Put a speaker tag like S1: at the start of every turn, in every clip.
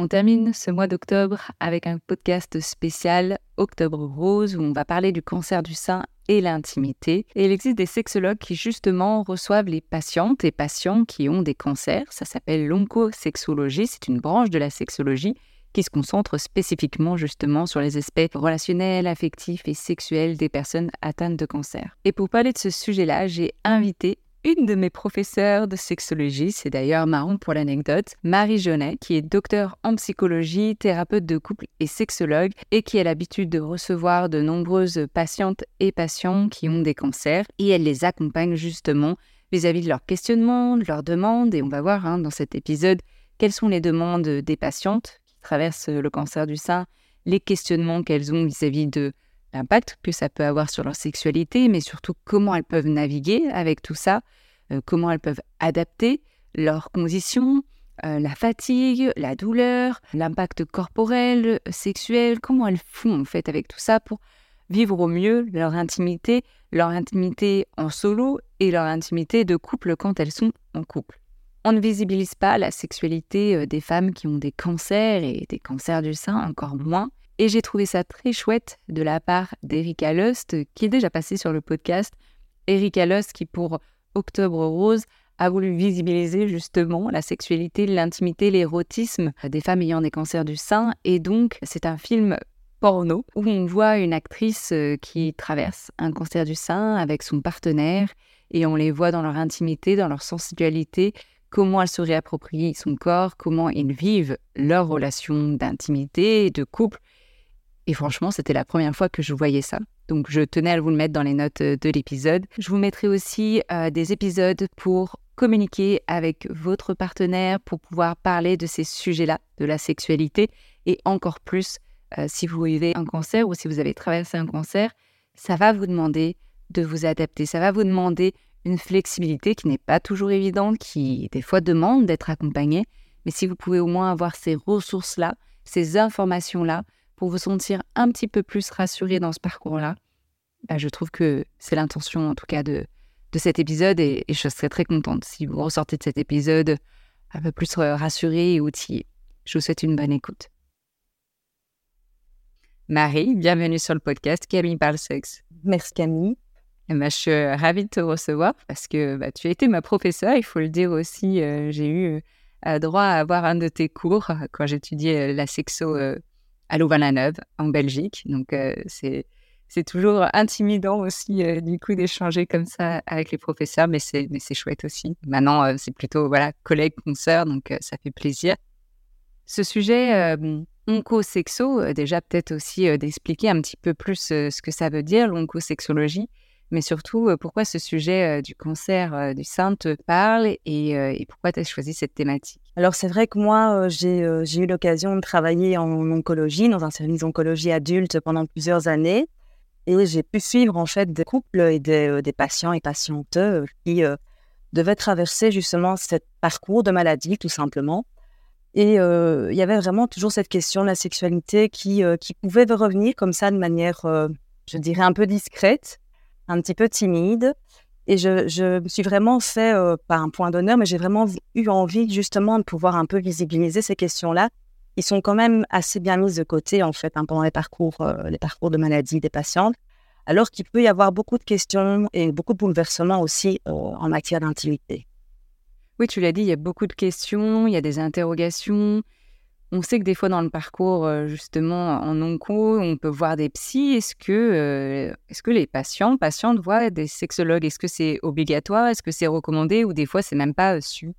S1: On termine ce mois d'octobre avec un podcast spécial Octobre Rose où on va parler du cancer du sein et l'intimité. Et il existe des sexologues qui justement reçoivent les patientes et patients qui ont des cancers. Ça s'appelle l'oncosexologie, c'est une branche de la sexologie qui se concentre spécifiquement justement sur les aspects relationnels, affectifs et sexuels des personnes atteintes de cancer. Et pour parler de ce sujet-là, j'ai invité une de mes professeurs de sexologie, c'est d'ailleurs marrant pour l'anecdote, Marie Jaunet, qui est docteur en psychologie, thérapeute de couple et sexologue, et qui a l'habitude de recevoir de nombreuses patientes et patients qui ont des cancers, et elle les accompagne justement vis-à-vis de leurs questionnements, de leurs demandes, et on va voir hein, dans cet épisode quelles sont les demandes des patientes qui traversent le cancer du sein, les questionnements qu'elles ont vis-à-vis de l'impact que ça peut avoir sur leur sexualité, mais surtout comment elles peuvent naviguer avec tout ça, euh, comment elles peuvent adapter leurs conditions, euh, la fatigue, la douleur, l'impact corporel, sexuel, comment elles font en fait avec tout ça pour vivre au mieux leur intimité, leur intimité en solo et leur intimité de couple quand elles sont en couple. On ne visibilise pas la sexualité euh, des femmes qui ont des cancers et des cancers du sein, encore moins. Et j'ai trouvé ça très chouette de la part d'Erika Lust, qui est déjà passée sur le podcast. Erika Lust, qui pour Octobre Rose a voulu visibiliser justement la sexualité, l'intimité, l'érotisme des femmes ayant des cancers du sein. Et donc, c'est un film porno où on voit une actrice euh, qui traverse un cancer du sein avec son partenaire et on les voit dans leur intimité, dans leur sensualité, comment elles se réapproprient son corps, comment ils vivent leur relation d'intimité, de couple. Et franchement, c'était la première fois que je voyais ça. Donc, je tenais à vous le mettre dans les notes euh, de l'épisode. Je vous mettrai aussi euh, des épisodes pour communiquer avec votre partenaire, pour pouvoir parler de ces sujets-là, de la sexualité, et encore plus euh, si vous vivez un cancer ou si vous avez traversé un cancer, ça va vous demander de vous adapter. Ça va vous demander une flexibilité qui n'est pas toujours évidente, qui des fois demande d'être accompagné. Mais si vous pouvez au moins avoir ces ressources-là, ces informations-là, pour vous sentir un petit peu plus rassuré dans ce parcours-là, bah, je trouve que c'est l'intention en tout cas de, de cet épisode et, et je serais très contente si vous ressortez de cet épisode un peu plus euh, rassuré et outillé. Je vous souhaite une bonne écoute. Marie, bienvenue sur le podcast Camille parle sexe.
S2: Merci Camille.
S1: Eh ben, je suis euh, ravie de te recevoir parce que bah, tu as été ma professeure, il faut le dire aussi. euh, J'ai eu euh, droit à avoir un de tes cours quand j'étudiais euh, la sexo euh, à Louvain-la-Neuve, en Belgique. Donc, euh, c'est c'est toujours intimidant aussi, euh, du coup, d'échanger comme ça avec les professeurs, mais c'est chouette aussi. Maintenant, euh, c'est plutôt voilà collègue, consoeur, donc ça fait plaisir. Ce sujet oncosexo, déjà peut-être aussi d'expliquer un petit peu plus ce que ça veut dire, l'oncosexologie, mais surtout euh, pourquoi ce sujet euh, du cancer euh, du sein te parle et, pourquoi tu as choisi cette thématique?
S2: Alors c'est vrai que moi, j'ai eu l'occasion de travailler en oncologie, dans un service d'oncologie adulte pendant plusieurs années. Et j'ai pu suivre en fait des couples et des, patients et patientes qui, devaient traverser justement ce parcours de maladie, tout simplement. Et il y avait vraiment toujours cette question de la sexualité qui pouvait revenir comme ça de manière, je dirais, un peu discrète, un petit peu timide. Et je, me suis vraiment fait, pas un point d'honneur, mais j'ai vraiment eu envie justement de pouvoir un peu visibiliser ces questions-là, qui sont quand même assez bien mises de côté en fait hein, pendant les parcours, les parcours de maladie des patientes alors qu'il peut y avoir beaucoup de questions et beaucoup de bouleversements aussi en matière d'intimité.
S1: Oui, tu l'as dit, il y a beaucoup de questions, il y a des interrogations. On sait que des fois dans le parcours, euh, justement, en onco, on peut voir des psys. Est-ce que, euh, est-ce que les patients, patientes voient des sexologues? Est-ce que c'est obligatoire? Est-ce que c'est recommandé? Ou des fois, c'est même pas euh, su?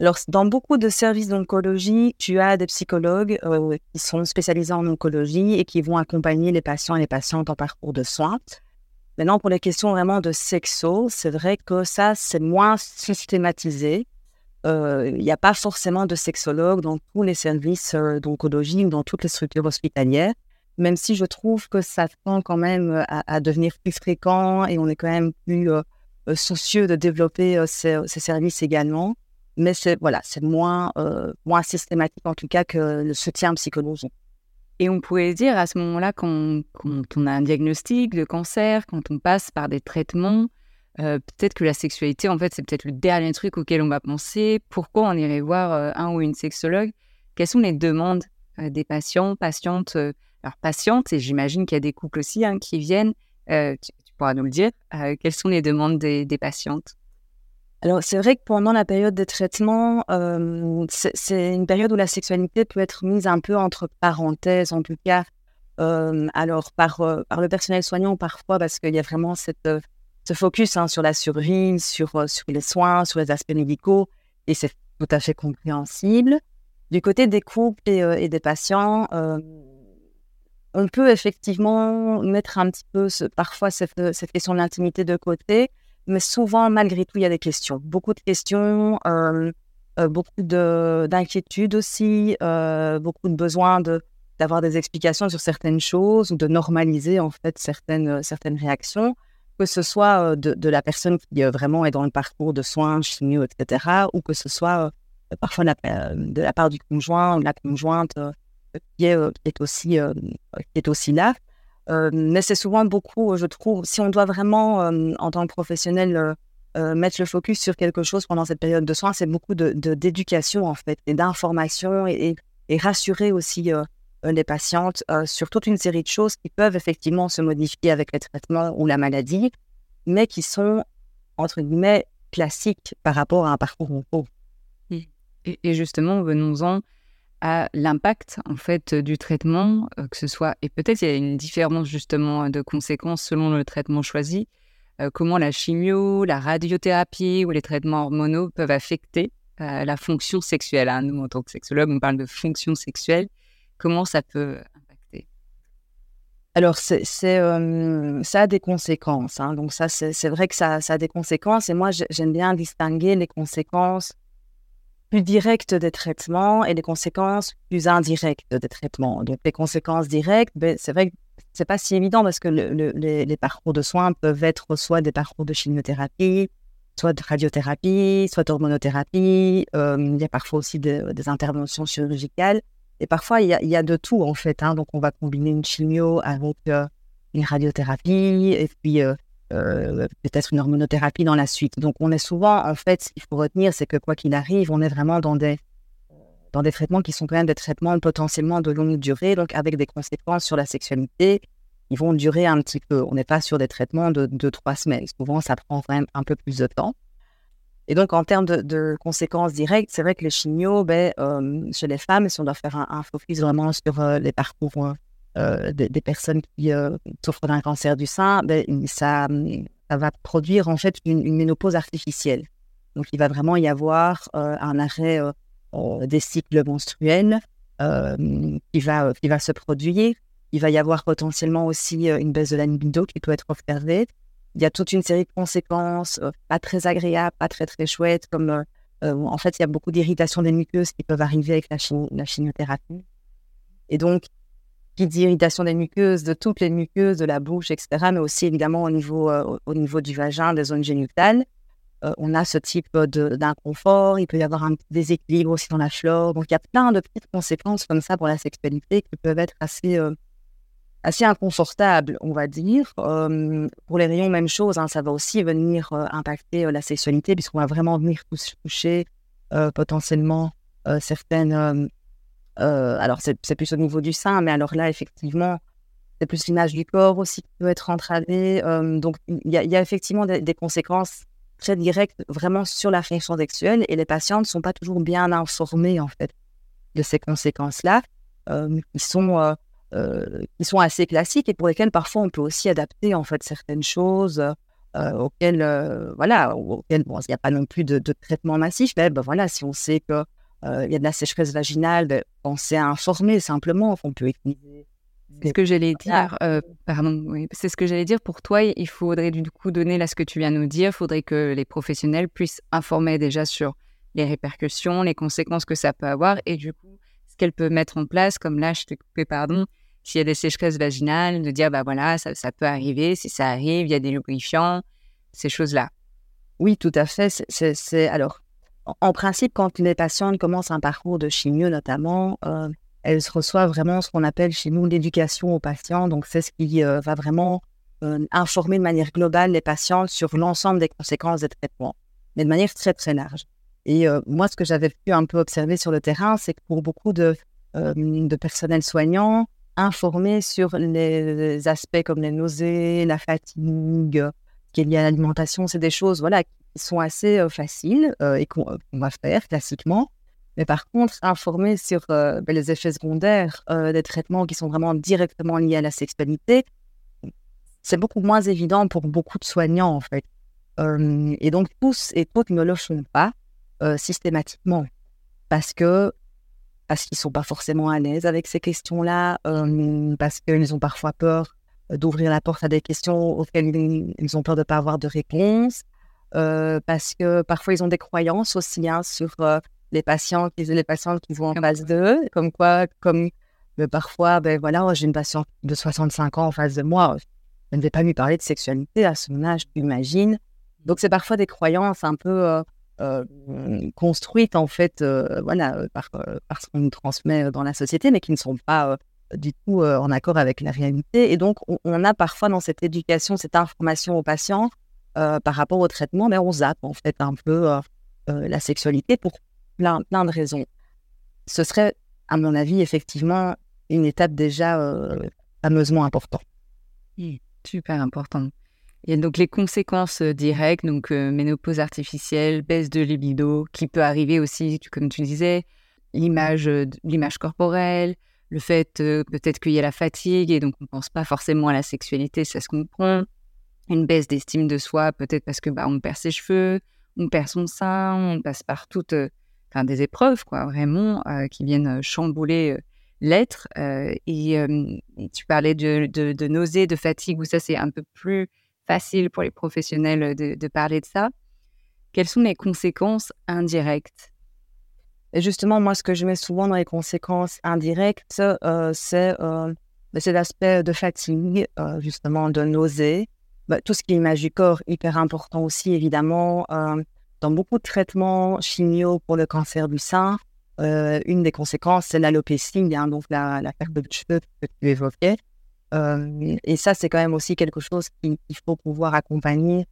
S2: Alors, dans beaucoup de services d'oncologie, tu as des psychologues qui sont spécialisés en oncologie et qui vont accompagner les patients et les patientes en parcours de soins. Maintenant, pour les questions vraiment de sexo, c'est vrai que ça, c'est moins systématisé. Euh, il n'y a pas forcément de sexologue dans tous les services euh, d'oncologie ou dans toutes les structures hospitalières, même si je trouve que ça tend quand même euh, à, devenir plus fréquent et on est quand même plus soucieux de développer ces, services également. Mais c'est voilà, c'est moins, moins systématique en tout cas que le soutien psychologique.
S1: Et on pourrait dire à ce moment-là, quand, on a un diagnostic de cancer, quand on passe par des traitements, euh, peut-être que la sexualité, en fait, c'est peut-être le dernier truc auquel on va penser. Pourquoi on irait voir euh, un ou une sexologue? Quelles sont les demandes euh, des patients, patientes Alors, patientes, et j'imagine qu'il y a des couples aussi hein, qui viennent, tu, pourras nous le dire. quelles sont les demandes des patientes?
S2: Alors, c'est vrai que pendant la période de traitement, c'est une période où la sexualité peut être mise un peu entre parenthèses, en tout cas, alors par le personnel soignant parfois, parce qu'il y a vraiment cette, ce focus hein, sur la survie, sur, sur les soins, sur les aspects médicaux, et c'est tout à fait compréhensible. Du côté des couples et, des patients, on peut effectivement mettre un petit peu ce, parfois cette, question de l'intimité de côté, mais souvent, malgré tout, il y a des questions. Beaucoup de questions, euh, euh, beaucoup d'inquiétudes aussi, euh, beaucoup de besoin d'avoir des explications sur certaines choses ou de normaliser en fait certaines, certaines réactions, que ce soit de, de la personne qui vraiment est dans le parcours de soins, chimio, etc., ou que ce soit parfois de la part du conjoint ou de la conjointe qui est, aussi, qui est aussi là. Mais c'est souvent beaucoup, je trouve, si on doit vraiment, en tant que professionnel, mettre le focus sur quelque chose pendant cette période de soins, c'est beaucoup de, d'éducation, en fait, et d'information, et, rassurer aussi les patientes sur toute une série de choses qui peuvent effectivement se modifier avec les traitements ou la maladie, mais qui sont, entre guillemets, classiques par rapport à un parcours en.
S1: Et, justement, venons-en à l'impact en fait du traitement, euh, que ce soit et peut-être il y a une différence justement de conséquences selon le traitement choisi. Euh, comment la chimio, la radiothérapie ou les traitements hormonaux peuvent affecter euh, la fonction sexuelle. Hein. Nous, en tant que sexologue, on parle de fonction sexuelle. Comment ça peut impacter?
S2: Alors, c'est, ça a des conséquences. Hein. Donc, ça, c'est, vrai que ça, ça, a des conséquences. Et moi, j'aime bien distinguer les conséquences plus directes des traitements et les conséquences plus indirectes des traitements. Donc, les conséquences directes, ben, c'est vrai que c'est pas si évident parce que les, parcours de soins peuvent être soit des parcours de chimiothérapie, soit de radiothérapie, soit d'hormonothérapie. Euh, il y a parfois aussi des interventions chirurgicales. Et parfois, il y a, de tout, en fait. Hein. Donc, on va combiner une chimio avec euh, une radiothérapie et puis euh, euh, peut-être une hormonothérapie dans la suite. Donc, on est souvent, en fait, ce qu'il faut retenir, c'est que quoi qu'il arrive, on est vraiment dans des, dans des traitements qui sont quand même des traitements potentiellement de longue durée, donc avec des conséquences sur la sexualité qui vont durer un petit peu. On n'est pas sur des traitements de deux, trois semaines. Souvent, ça prend quand même un peu plus de temps. Et donc, en termes de, conséquences directes, c'est vrai que les chimios, ben, euh, chez les femmes, si on doit faire un, focus vraiment sur euh, les parcours euh, des, personnes qui souffrent d'un cancer du sein, ben, ça, va produire en fait une, ménopause artificielle. Donc, il va vraiment y avoir un arrêt des cycles menstruels qui, va, qui va se produire. Il va y avoir potentiellement aussi une baisse de la qui peut être observée. Il y a toute une série de conséquences pas très agréables, pas très très chouettes, comme en fait, il y a beaucoup d'irritations des muqueuses qui peuvent arriver avec la, la chimiothérapie. Et donc, qui dit irritation des muqueuses, de toutes les muqueuses, de la bouche, etc., mais aussi évidemment au niveau, euh, au niveau du vagin, des zones génitales. on a ce type d'inconfort, il peut y avoir un déséquilibre aussi dans la flore. Donc, il y a plein de petites conséquences comme ça pour la sexualité qui peuvent être assez, assez inconfortables, on va dire. pour les rayons, même chose, hein, ça va aussi venir impacter la sexualité puisqu'on va vraiment venir toucher potentiellement certaines... alors, c'est plus au niveau du sein, mais alors là, effectivement, c'est plus l'image du corps aussi qui peut être entravée. donc, il y, a effectivement des, conséquences très directes vraiment sur la fonction sexuelle et les patients ne sont pas toujours bien informés en fait de ces conséquences-là, euh, qui sont qui sont assez classiques et pour lesquelles parfois on peut aussi adapter en fait certaines choses auxquelles voilà auxquelles bon il n'y a pas non plus de, traitement massif mais ben, voilà si on sait que il y a de la sécheresse vaginale, ben, pensez à informer simplement qu'on peut utiliser
S1: c'est ce que j'allais dire. Euh, pardon, oui. C'est ce que j'allais dire. Pour toi, il faudrait du coup donner là ce que tu viens de nous dire. Il faudrait que les professionnels puissent informer déjà sur les répercussions, les conséquences que ça peut avoir et du coup ce qu'elles peuvent mettre en place. Comme là, je t'ai coupé, pardon. S'il y a des sécheresses vaginales, de dire bah voilà, ça, ça peut arriver. Si ça arrive, il y a des lubrifiants, ces choses-là.
S2: Oui, tout à fait. Alors en principe, quand les patientes commencent un parcours de chimio notamment, euh, elles reçoivent vraiment ce qu'on appelle chez nous l'éducation aux patients. Donc, c'est ce qui euh, va vraiment euh, informer de manière globale les patients sur l'ensemble des conséquences des traitements, mais de manière très, très large. Et euh, moi, ce que j'avais pu un peu observer sur le terrain, c'est que pour beaucoup de, de personnel soignant, informer sur les aspects comme les nausées, la fatigue, qu'il y a l'alimentation, c'est des choses voilà, qui sont assez faciles et qu'on va faire classiquement. Mais par contre, informer sur euh, ben, les effets secondaires euh, des traitements qui sont vraiment directement liés à la sexualité, c'est beaucoup moins évident pour beaucoup de soignants, en fait. et donc, tous et toutes ne le font pas euh, systématiquement parce que parce qu'ils ne sont pas forcément à l'aise avec ces questions-là, parce qu'ils ont parfois peur d'ouvrir la porte à des questions auxquelles ils ont peur de ne pas avoir de réponse, parce que parfois ils ont des croyances aussi hein, sur les patients, les patients qui vont en phase 2, comme quoi, comme parfois, ben voilà, j'ai une patiente de 65 ans en face de moi, je ne vais pas lui parler de sexualité à son âge, tu imagines? Donc, c'est parfois des croyances un peu euh, euh, construites, en fait, euh, voilà, par, ce qu'on nous transmet dans la société, mais qui ne sont pas du tout en accord avec la réalité. Et donc, on, a parfois dans cette éducation, cette information aux patients par rapport au traitement, mais on zappe, en fait, un peu la sexualité pour plein, plein de raisons. Ce serait, à mon avis, effectivement, une étape déjà euh, fameusement importante.
S1: super important. Il y a donc les conséquences euh, directes, donc euh, ménopause artificielle, baisse de libido, qui peut arriver aussi, comme tu disais, l'image, l'image corporelle, le fait peut-être qu'il y a la fatigue et donc on ne pense pas forcément à la sexualité, ça se comprend. Une baisse d'estime de soi, peut-être parce que bah, on perd ses cheveux, on perd son sein, on passe par toutes des épreuves, quoi, vraiment, euh, qui viennent euh, chambouler euh, l'être. et tu parlais de, de, nausées, de fatigue, où ça, c'est un peu plus facile pour les professionnels de, parler de ça. Quelles sont les conséquences indirectes?
S2: Justement, moi, ce que je mets souvent dans les conséquences indirectes, c'est bah, l'aspect de fatigue, justement, de nausées. Bah, tout ce qui est image du corps, hyper important aussi, évidemment dans beaucoup de traitements chimio pour le cancer du sein, euh, une des conséquences, c'est l'alopécie, donc la, perte de cheveux que tu évoquais. Et ça, c'est quand même aussi quelque chose qu'il faut pouvoir accompagner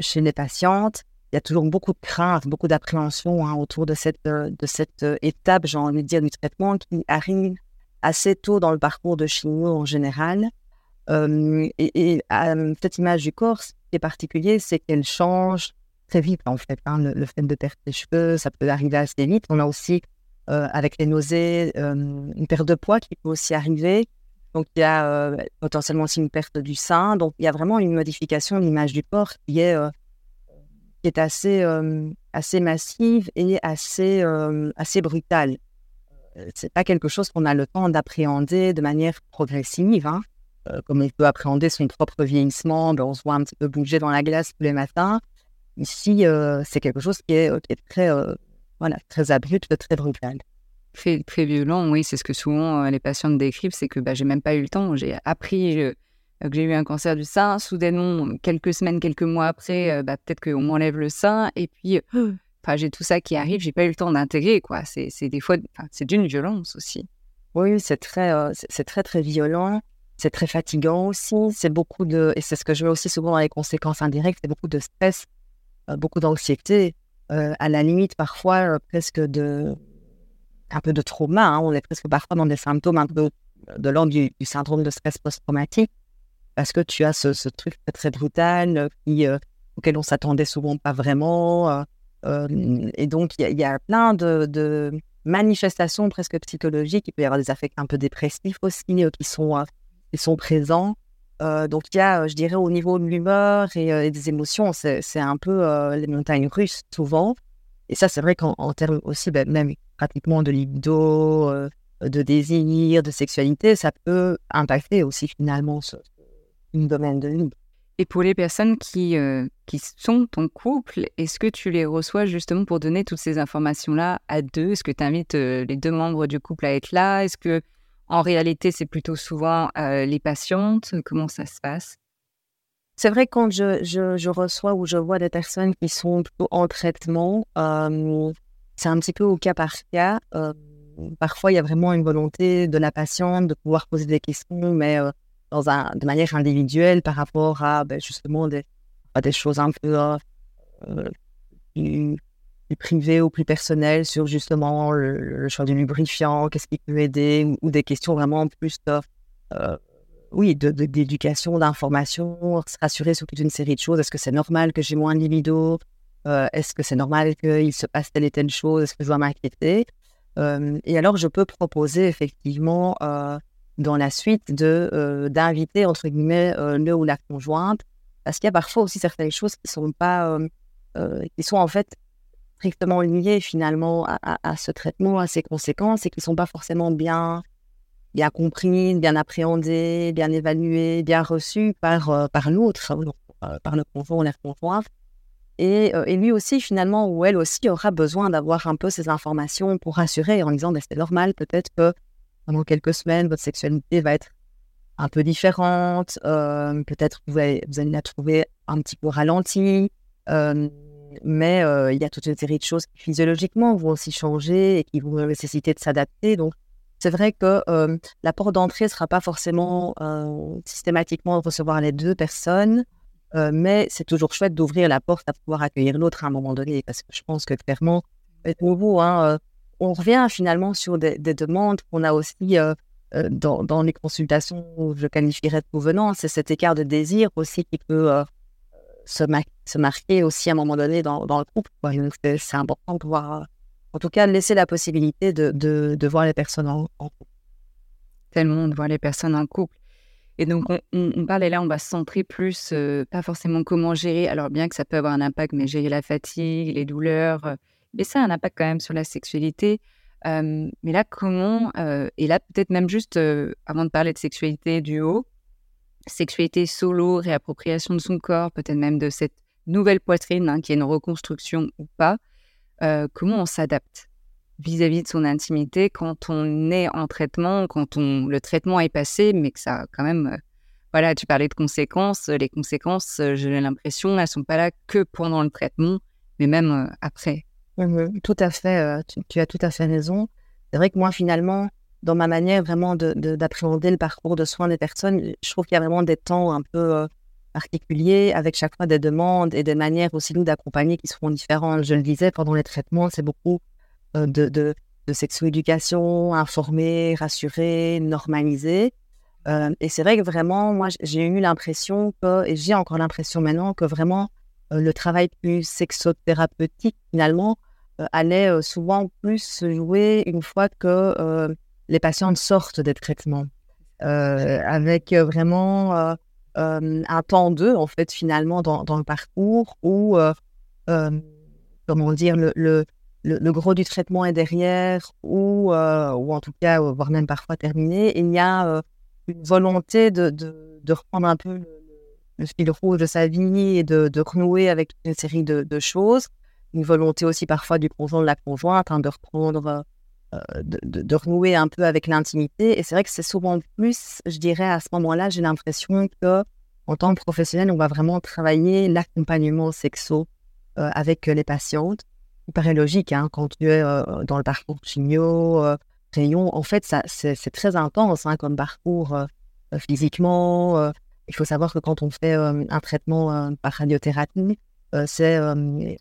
S2: chez les patientes. Il y a toujours beaucoup de crainte, beaucoup d'appréhension hein, autour de cette, étape, j'ai envie de dire, du traitement qui arrive assez tôt dans le parcours de chimio en général. et, et cette image du corps, ce qui est particulier, c'est qu'elle change très vite, en fait. Hein, le, fait de perdre les cheveux, ça peut arriver assez vite. On a aussi, avec les nausées, une perte de poids qui peut aussi arriver. Donc, il y a euh, potentiellement aussi une perte du sein. Donc, il y a vraiment une modification de l'image du corps qui est, qui est assez, assez massive et assez, assez brutale. C'est pas quelque chose qu'on a le temps d'appréhender de manière progressive. Hein. comme il peut appréhender son propre vieillissement, ben, on se voit un petit peu bouger dans la glace tous les matins. Ici, euh, c'est quelque chose qui est, euh, très, euh, voilà, très abrupt, très brutal.
S1: Très, très violent, oui, c'est ce que souvent les patientes décrivent, c'est que bah, j'ai même pas eu le temps, j'ai appris que j'ai eu un cancer du sein, soudainement, quelques semaines, quelques mois après, bah, peut-être qu'on m'enlève le sein, et puis enfin, j'ai tout ça qui arrive, j'ai pas eu le temps d'intégrer, quoi. C'est des fois, c'est d'une violence aussi.
S2: Oui, c'est très, c'est très, très violent. C'est très fatigant aussi. C'est beaucoup de, et c'est ce que je vois aussi souvent dans les conséquences indirectes, c'est beaucoup de stress, beaucoup d'anxiété, à la limite parfois presque de, un peu de trauma. Hein. On est presque parfois dans des symptômes un peu de l'ordre du, syndrome de stress post-traumatique parce que tu as ce, truc très, brutal qui, auquel on s'attendait souvent pas vraiment. et donc, il y, a plein de, manifestations presque psychologiques. Il peut y avoir des affects un peu dépressifs aussi qui, sont, qui sont présents. donc, il y a, je dirais, au niveau de l'humeur et, des émotions, c'est un peu les montagnes russes souvent. Et ça, c'est vrai qu'en termes aussi, ben, même pratiquement de libido, de désir, de sexualité, ça peut impacter aussi finalement ce, domaine de vie.
S1: Et pour les personnes qui, qui sont en couple, est-ce que tu les reçois justement pour donner toutes ces informations-là à deux? Est-ce que tu invites les deux membres du couple à être là? Est-ce que en réalité c'est plutôt souvent les patientes? Comment ça se passe?
S2: C'est vrai quand je, je, reçois ou je vois des personnes qui sont plutôt en traitement, c'est un petit peu au cas par cas. parfois, il y a vraiment une volonté de la patiente de pouvoir poser des questions, mais un, de manière individuelle par rapport à ben, justement des, choses un peu plus, privées ou plus personnelles sur justement le, choix du lubrifiant, qu'est-ce qui peut aider, ou, des questions vraiment plus oui, d'éducation, d'information, se rassurer sur toute une série de choses. Est-ce que c'est normal que j'ai moins de libido? Euh, Est-ce que c'est normal qu'il se passe telle et telle chose? Est-ce que je dois m'inquiéter? Euh, Et alors, je peux proposer effectivement euh, dans la suite de d'inviter entre guillemets le ou la conjointe, parce qu'il y a parfois aussi certaines choses qui sont pas, qui sont en fait strictement liées finalement à, ce traitement, à ses conséquences, et qui sont pas forcément bien bien compris, bien appréhendé, bien évalué, bien reçu par, par l'autre, euh, par le conjoint ou la conjointe. Et, euh, et, lui aussi, finalement, ou elle aussi aura besoin d'avoir un peu ces informations pour rassurer en disant, c'est normal, peut-être que pendant quelques semaines, votre sexualité va être un peu différente, peut-être que vous allez, vous allez la trouver un petit peu ralentie, mais il y a toute une série de choses qui physiologiquement vont aussi changer et qui vont nécessiter de s'adapter. Donc, c'est vrai que la porte d'entrée ne sera pas forcément systématiquement recevoir les deux personnes, mais c'est toujours chouette d'ouvrir la porte à pouvoir accueillir l'autre à un moment donné, parce que je pense que clairement, nouveau, hein, on revient finalement sur des, demandes qu'on a aussi dans, les consultations, je qualifierais de provenance, c'est cet écart de désir aussi qui peut se, marquer aussi à un moment donné dans, le couple. C'est important de pouvoir en tout cas, laisser la possibilité de, de, voir les personnes en, couple.
S1: Tellement de voir les personnes en couple. Et donc, on, on, parle, et là, on va se centrer plus, euh, pas forcément comment gérer, alors bien que ça peut avoir un impact, mais gérer la fatigue, les douleurs, euh, mais ça a un impact quand même sur la sexualité. Euh, mais là, comment, et là, peut-être même juste, avant de parler de sexualité du haut, sexualité solo, réappropriation de son corps, peut-être même de cette nouvelle poitrine, hein, qui est une reconstruction ou pas, euh, comment on s'adapte? Vis-à-vis de son intimité quand on est en traitement, quand on, le traitement est passé, mais que ça quand même... Euh, voilà, tu parlais de conséquences. Les conséquences, euh, j'ai l'impression, elles ne sont pas là que pendant le traitement, mais même après.
S2: tout à fait, tu, as tout à fait raison. C'est vrai que moi, finalement, dans ma manière vraiment d'appréhender le parcours de soins des personnes, je trouve qu'il y a vraiment des temps un peu particulier, avec chaque fois des demandes et des manières aussi, nous, d'accompagner qui seront différentes. Je le disais, pendant les traitements, c'est beaucoup euh, de, de, de sexo-éducation, informer, rassurer, normaliser. Euh, et c'est vrai que vraiment, moi, j'ai eu l'impression que, et j'ai encore l'impression maintenant, que vraiment euh, le travail plus sexothérapeutique, finalement, allait souvent plus se jouer une fois que les patientes sortent des traitements. avec vraiment un temps d'eux, en fait, finalement, dans, dans le parcours où, comment dire, le, le, gros du traitement est derrière ou, ou en tout cas, voire même parfois terminé. Il y a une volonté de, de, reprendre un peu le, fil rouge de sa vie et de, de renouer avec une série de, choses. Une volonté aussi parfois du conjoint de la conjointe hein, de reprendre de, renouer un peu avec l'intimité. Et c'est vrai que c'est souvent plus, je dirais, à ce moment-là, j'ai l'impression que en tant que professionnel, on va vraiment travailler l'accompagnement sexo avec les patientes. Il paraît logique hein, quand tu es dans le parcours chimio, rayon. En fait, ça, c'est, très intense hein, comme parcours physiquement. il faut savoir que quand on fait un traitement par radiothérapie, c'est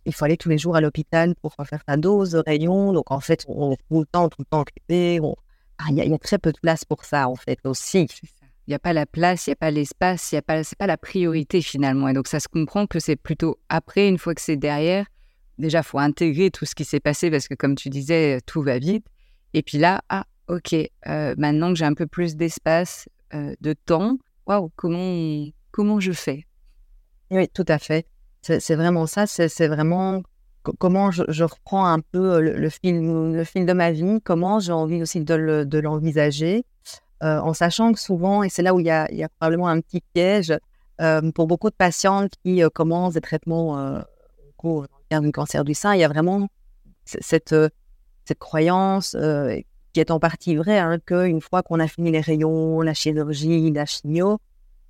S2: il faut aller tous les jours à l'hôpital pour faire sa dose de rayon. Donc en fait, on est tout le temps, tout le temps occupé. Ah, il y, a très peu de place pour ça en fait aussi.
S1: Il n'y a pas la place, il n'y a pas l'espace, il y a pas, pas la priorité finalement. Et donc ça se comprend que c'est plutôt après, une fois que c'est derrière. Déjà, faut intégrer tout ce qui s'est passé parce que comme tu disais, tout va vite. Et puis là, ah ok, euh, maintenant que j'ai un peu plus d'espace, euh, de temps, waouh, comment comment je fais?
S2: Oui, tout à fait. C'est vraiment ça, c'est vraiment comment je, reprends un peu le, film, le film de ma vie, comment j'ai envie aussi de l'envisager, euh, en sachant que souvent, et c'est là où il y, a, probablement un petit piège, euh, pour beaucoup de patientes qui euh, commencent des traitements dans le cadre du cancer du sein, il y a vraiment cette, cette croyance qui est en partie vraie, hein, qu'une fois qu'on a fini les rayons, la chirurgie, la chimio,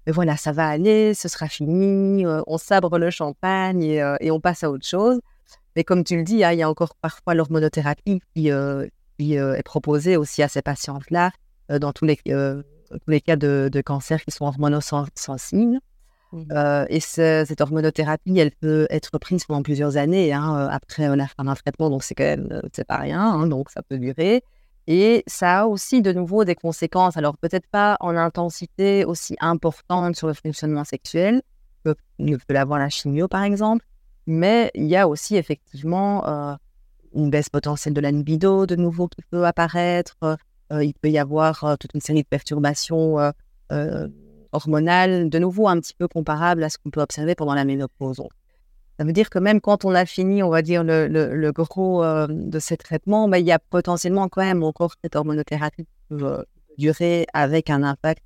S2: mais voilà, ça va aller, ce sera fini, euh, on sabre le champagne euh, et, on passe à autre chose. Mais comme tu le dis, hein, il y a encore parfois l'hormonothérapie qui, euh, est proposée aussi à ces patientes-là dans tous les, tous les cas de, cancer qui sont hormonosensibles. Mmh. et cette hormonothérapie, elle peut être prise pendant plusieurs années hein, après la fin d'un traitement, donc c'est quand même c'est pas rien, hein, donc ça peut durer. Et ça a aussi de nouveau des conséquences, alors peut-être pas en intensité aussi importante sur le fonctionnement sexuel que ne peut l'avoir la chimio par exemple, mais il y a aussi effectivement euh, une baisse potentielle de la libido de nouveau qui peut apparaître, euh, il peut y avoir euh, toute une série de perturbations hormonales, de nouveau un petit peu comparables à ce qu'on peut observer pendant la ménopause. Ça veut dire que même quand on a fini, on va dire, le, le, gros euh, de ces traitements, bah, il y a potentiellement quand même encore cette hormonothérapie qui peut euh, durer avec un impact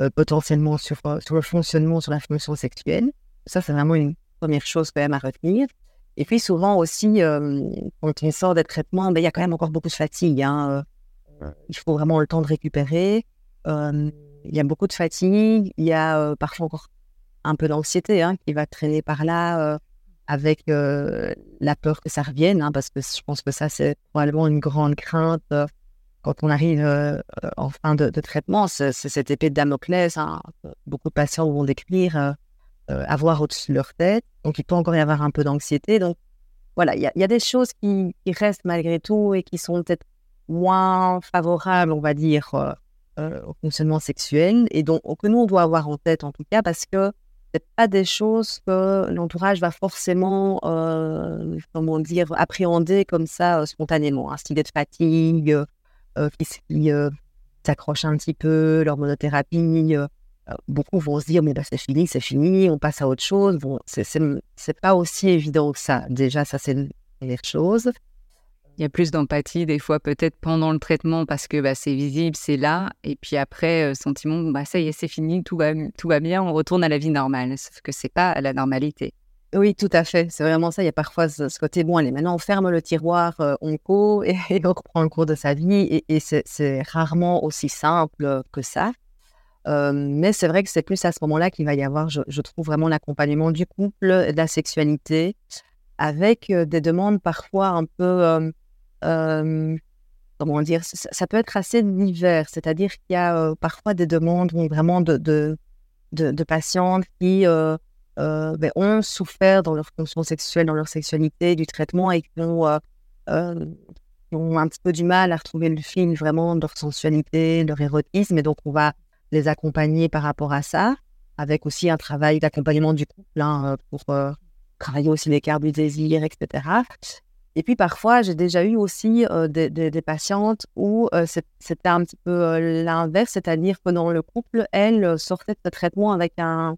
S2: euh, potentiellement sur, sur le fonctionnement, sur la fonction sexuelle. Ça, c'est vraiment une première chose quand même à retenir. Et puis souvent aussi, quand on sort des traitements, bah, il y a quand même encore beaucoup de fatigue. Hein, il faut vraiment le temps de récupérer. Il y a beaucoup de fatigue. Il y a parfois encore un peu d'anxiété hein, qui va traîner par là avec la peur que ça revienne, hein, parce que je pense que ça, c'est probablement une grande crainte quand on arrive en fin de, traitement. C'est cette épée de Damoclès. Hein, beaucoup de patients vont décrire avoir au-dessus de leur tête. Donc, il peut encore y avoir un peu d'anxiété. Donc, voilà, il y, a des choses qui, restent malgré tout et qui sont peut-être moins favorables, on va dire, au fonctionnement sexuel et donc que nous, on doit avoir en tête en tout cas parce que c'est pas des choses que l'entourage va forcément, euh, comment dire, appréhender comme ça euh, spontanément. Un style de fatigue, euh, qui, s'accroche un petit peu, l'hormonothérapie. beaucoup vont se dire, mais bah, c'est fini, c'est fini, on passe à autre chose. Bon, c'est pas aussi évident que ça. Déjà, ça, c'est une première chose.
S1: Il y a plus d'empathie des fois peut-être pendant le traitement parce que bah, c'est visible, c'est là. Et puis après, euh, sentiment, bah, ça y est, c'est fini, tout va, bien, on retourne à la vie normale. Sauf que c'est pas la normalité.
S2: Oui, tout à fait. C'est vraiment ça. Il y a parfois ce, côté, bon, allez, maintenant on ferme le tiroir euh, on co et, et, on reprend le cours de sa vie. Et, c'est rarement aussi simple que ça. Euh, mais c'est vrai que c'est plus à ce moment-là qu'il va y avoir, je, je trouve, vraiment l'accompagnement du couple, de la sexualité, avec des demandes parfois un peu comment dire, ça, peut être assez divers, c'est-à-dire qu'il y a parfois des demandes vraiment de, de, de, patientes qui ben, ont souffert dans leur fonction sexuelle, dans leur sexualité, du traitement et qui ont, ont un petit peu du mal à retrouver le fil vraiment de leur sensualité, de leur érotisme, et donc on va les accompagner par rapport à ça, avec aussi un travail d'accompagnement du couple hein, pour travailler aussi l'écart du désir, etc. Et puis parfois, j'ai déjà eu aussi des, patientes où c'était un petit peu l'inverse, c'est-à-dire que dans le couple, elles sortaient de ce traitement avec un,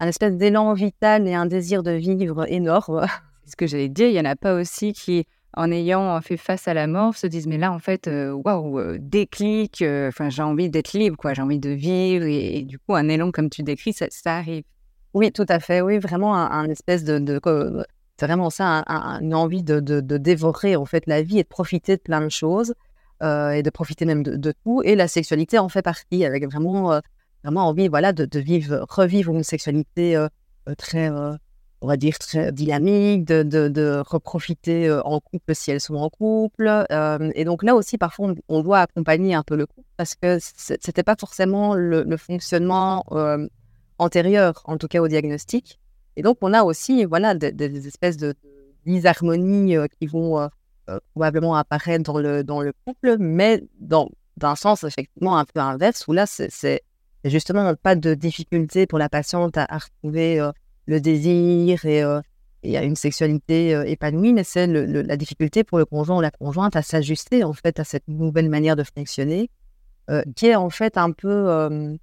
S2: un espèce d'élan vital et un désir de vivre énorme.
S1: Ce que j'allais dire, il n'y en a pas aussi qui, en ayant fait face à la mort, se disent mais là en fait, waouh, déclic, enfin j'ai envie d'être libre, quoi, j'ai envie de vivre et, du coup un élan comme tu décris, ça, arrive.
S2: Oui, tout à fait, oui, vraiment un, espèce de c'est vraiment ça, une envie de, de, dévorer en fait la vie et de profiter de plein de choses et de profiter même de, tout. Et la sexualité en fait partie, avec vraiment, vraiment envie voilà, de, vivre, revivre une sexualité très on va dire, dynamique, de, de, reprofiter en couple si elles sont en couple. et donc là aussi, parfois, on, doit accompagner un peu le couple parce que c'était pas forcément le, fonctionnement antérieur, en tout cas au diagnostic. Et donc, on a aussi voilà, des, espèces de disharmonies qui vont probablement apparaître dans le, dans le couple, mais dans, un sens effectivement un peu inverse, où là, c'est justement pas de difficulté pour la patiente à, retrouver le désir et, euh, et à une sexualité euh, épanouie, mais c'est la difficulté pour le conjoint ou la conjointe à s'ajuster en fait à cette nouvelle manière de fonctionner, euh, qui est en fait un peu,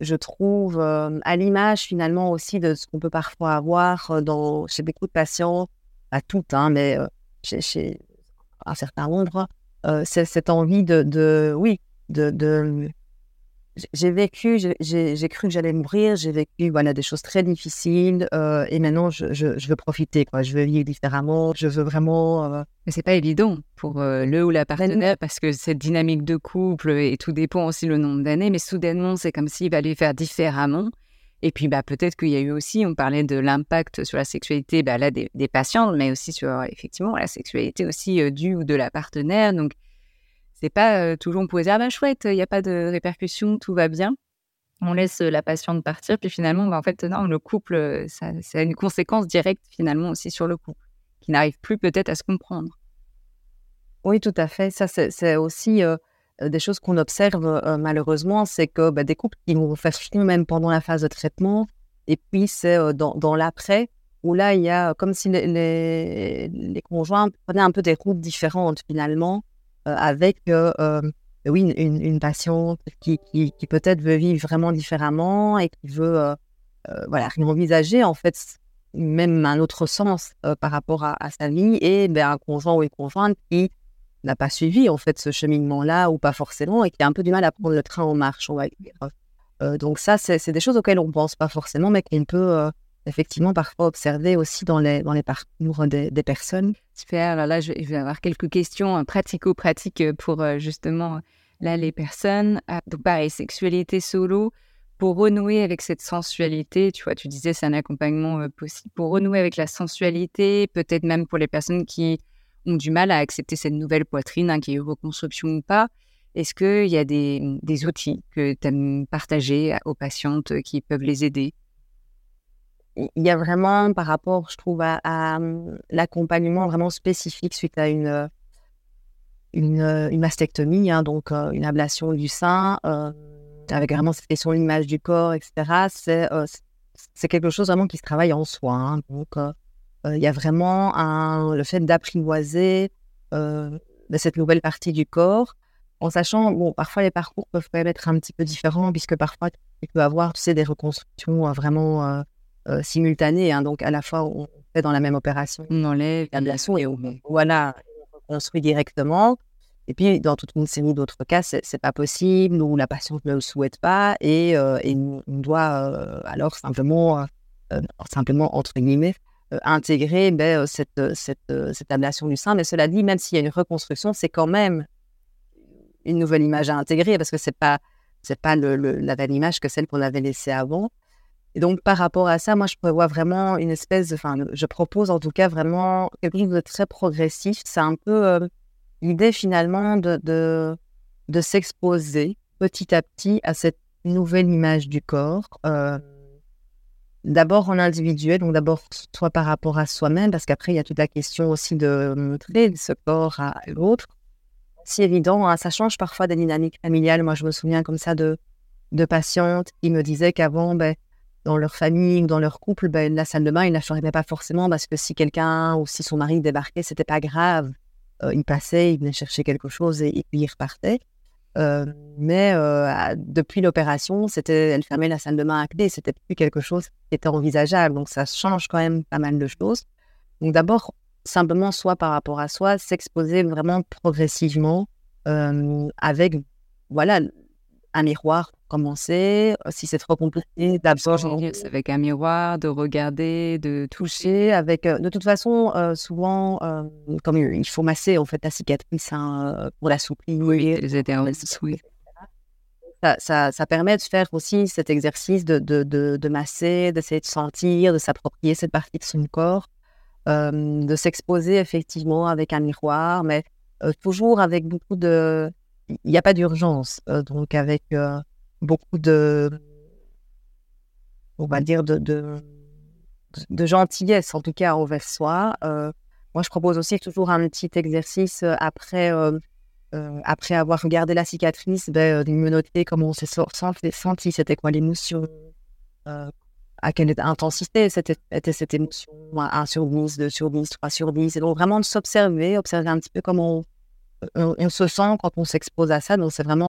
S2: je trouve, à l'image finalement aussi de ce qu'on peut parfois avoir dans, chez beaucoup de patients, à toutes, hein, mais chez, chez, un certain nombre, c'est cette envie de, de oui, de j'ai vécu, j'ai cru que j'allais mourir, j'ai vécu voilà, des choses très difficiles euh, et maintenant je, je, veux profiter, quoi. je veux vivre différemment, je veux vraiment...
S1: Euh... Mais c'est pas évident pour euh, le ou la partenaire parce que cette dynamique de couple et tout dépend aussi le nombre d'années, mais soudainement c'est comme s'il fallait faire différemment. Et puis bah, peut-être qu'il y a eu aussi, on parlait de l'impact sur la sexualité bah, là, des, des, patients, mais aussi sur effectivement la sexualité aussi euh, du ou de la partenaire. Donc pas toujours on pourrait dire bah chouette, il n'y a pas de répercussions, tout va bien. On laisse la patiente partir, puis finalement, bah, en fait, non, le couple, ça, a une conséquence directe finalement aussi sur le couple, qui n'arrive plus peut-être à se comprendre.
S2: Oui, tout à fait. Ça, c'est aussi des choses qu'on observe malheureusement, c'est que bah, des couples qui vont faire film même pendant la phase de traitement, et puis c'est dans, l'après, où là, il y a comme si les, conjoints prenaient un peu des routes différentes finalement. Euh, avec euh, euh, oui, une, patiente qui, qui, peut-être veut vivre vraiment différemment et qui veut voilà, envisager en fait même un autre sens par rapport à, sa vie et ben, un conjoint ou une conjointe qui n'a pas suivi en fait ce cheminement-là ou pas forcément et qui a un peu du mal à prendre le train en marche, on va dire. donc ça, c'est des choses auxquelles on ne pense pas forcément, mais qu'on peut effectivement parfois observer aussi dans les, dans les parcours des, des personnes.
S1: Super, là, là je vais avoir quelques questions euh, pratico-pratiques euh, pour euh, justement là les personnes. Ah, donc pareil, sexualité solo, pour renouer avec cette sensualité, tu vois, tu disais c'est un accompagnement possible, pour renouer avec la sensualité, peut-être même pour les personnes qui ont du mal à accepter cette nouvelle poitrine, hein, qui est reconstruction ou pas. Est-ce qu'il y a des, des outils que tu aimes partager aux patientes qui peuvent les aider?
S2: Il y a vraiment par rapport, je trouve, à, mmh, l'accompagnement vraiment spécifique suite à une, une, mastectomie, hein, donc une ablation du sein, avec vraiment cette question de l'image du corps, etc. C'est, quelque chose vraiment qui se travaille en soi. Hein, donc, il y a vraiment le fait d'apprivoiser cette nouvelle partie du corps, en sachant, bon, parfois les parcours peuvent quand même être un petit peu différents, puisque parfois tu peux avoir, tu sais, des reconstructions vraiment euh, simultanée. Hein, donc, à la fois, on fait dans la même opération.
S1: On enlève
S2: l'ablation et on, voilà, on reconstruit directement. Et puis, dans toute une série d'autres cas, c'est pas possible ou la patiente ne le souhaite pas et, euh, on doit euh, alors simplement, simplement entre guillemets, intégrer ben, cette, cette, cette, ablation du sein. Mais cela dit, même s'il y a une reconstruction, c'est quand même une nouvelle image à intégrer parce que c'est pas c'est pas le, la même image que celle qu'on avait laissée avant. Et donc, par rapport à ça, moi, je prévois vraiment une espèce, enfin, je propose en tout cas vraiment quelque chose de très progressif. C'est un peu euh, l'idée finalement de, de, s'exposer petit à petit à cette nouvelle image du corps. Euh, d'abord en individuel, donc d'abord soit par rapport à soi-même, parce qu'après, il y a toute la question aussi de montrer ce corps à l'autre. C'est évident, hein, ça change parfois des dynamiques familiales. Moi, je me souviens comme ça de, de patientes qui me disaient qu'avant, ben, dans leur famille ou dans leur couple, ben, la salle de bain, ils ne la fermaient pas forcément parce que si quelqu'un ou si son mari débarquait, c'était pas grave. Euh, il passait, il venait chercher quelque chose et, puis il repartait. Euh, mais euh, depuis l'opération, elle fermait la salle de bain à clé, c'était plus quelque chose qui était envisageable. Donc ça change quand même pas mal de choses. Donc d'abord, simplement, soit par rapport à soi, s'exposer vraiment progressivement avec, voilà, un miroir commencer. Si c'est trop compliqué, d'abord
S1: avec un miroir, de regarder, de toucher.
S2: Avec, de toute façon, souvent, comme il faut masser en fait la cicatrice hein, pour l'assouplir.
S1: Oui, les aider
S2: oui. Ça, ça, ça, permet de faire aussi cet exercice de, de, de, de masser, d'essayer de sentir, de s'approprier cette partie de son corps, de s'exposer effectivement avec un miroir, mais toujours avec beaucoup de... Il n'y a pas d'urgence, donc avec beaucoup de, on va dire, de, de, gentillesse, en tout cas envers soi. Euh, moi, je propose aussi toujours un petit exercice euh, après, euh, après avoir regardé la cicatrice, ben, de comment on s'est senti, c'était quoi l'émotion, à quelle intensité était cette émotion, 1 sur 10, 2 sur 10, 3 sur 10. Et donc, vraiment de s'observer, observer un petit peu comment on, on se sent quand on s'expose à ça. Donc, c'est vraiment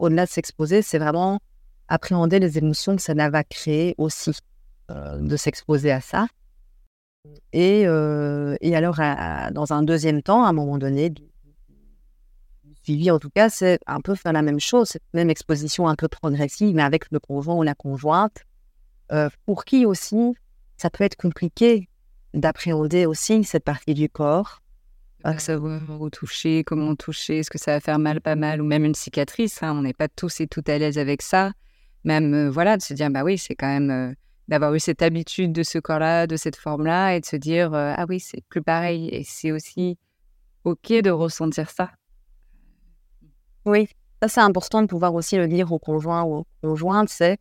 S2: Au-delà de s'exposer, c'est vraiment appréhender les émotions que ça va créer aussi, euh, de s'exposer à ça. Et, euh, et alors, dans un deuxième temps, à un moment donné, du, suivi en tout cas, c'est un peu faire la même chose, cette même exposition un peu progressive, mais avec le conjoint ou la conjointe, euh, pour qui aussi, ça peut être compliqué d'appréhender aussi cette partie du corps
S1: à savoir où toucher, comment toucher, est-ce que ça va faire mal, pas mal, ou même une cicatrice. Hein, on n'est pas tous et toutes à l'aise avec ça. Même, euh, voilà, de se dire, bah oui, c'est quand même euh, d'avoir eu cette habitude de ce corps-là, de cette forme-là, et de se dire, euh, ah oui, c'est plus pareil. Et c'est aussi OK de ressentir ça.
S2: Oui, ça c'est important de pouvoir aussi le dire aux conjoints ou aux conjointes, c'est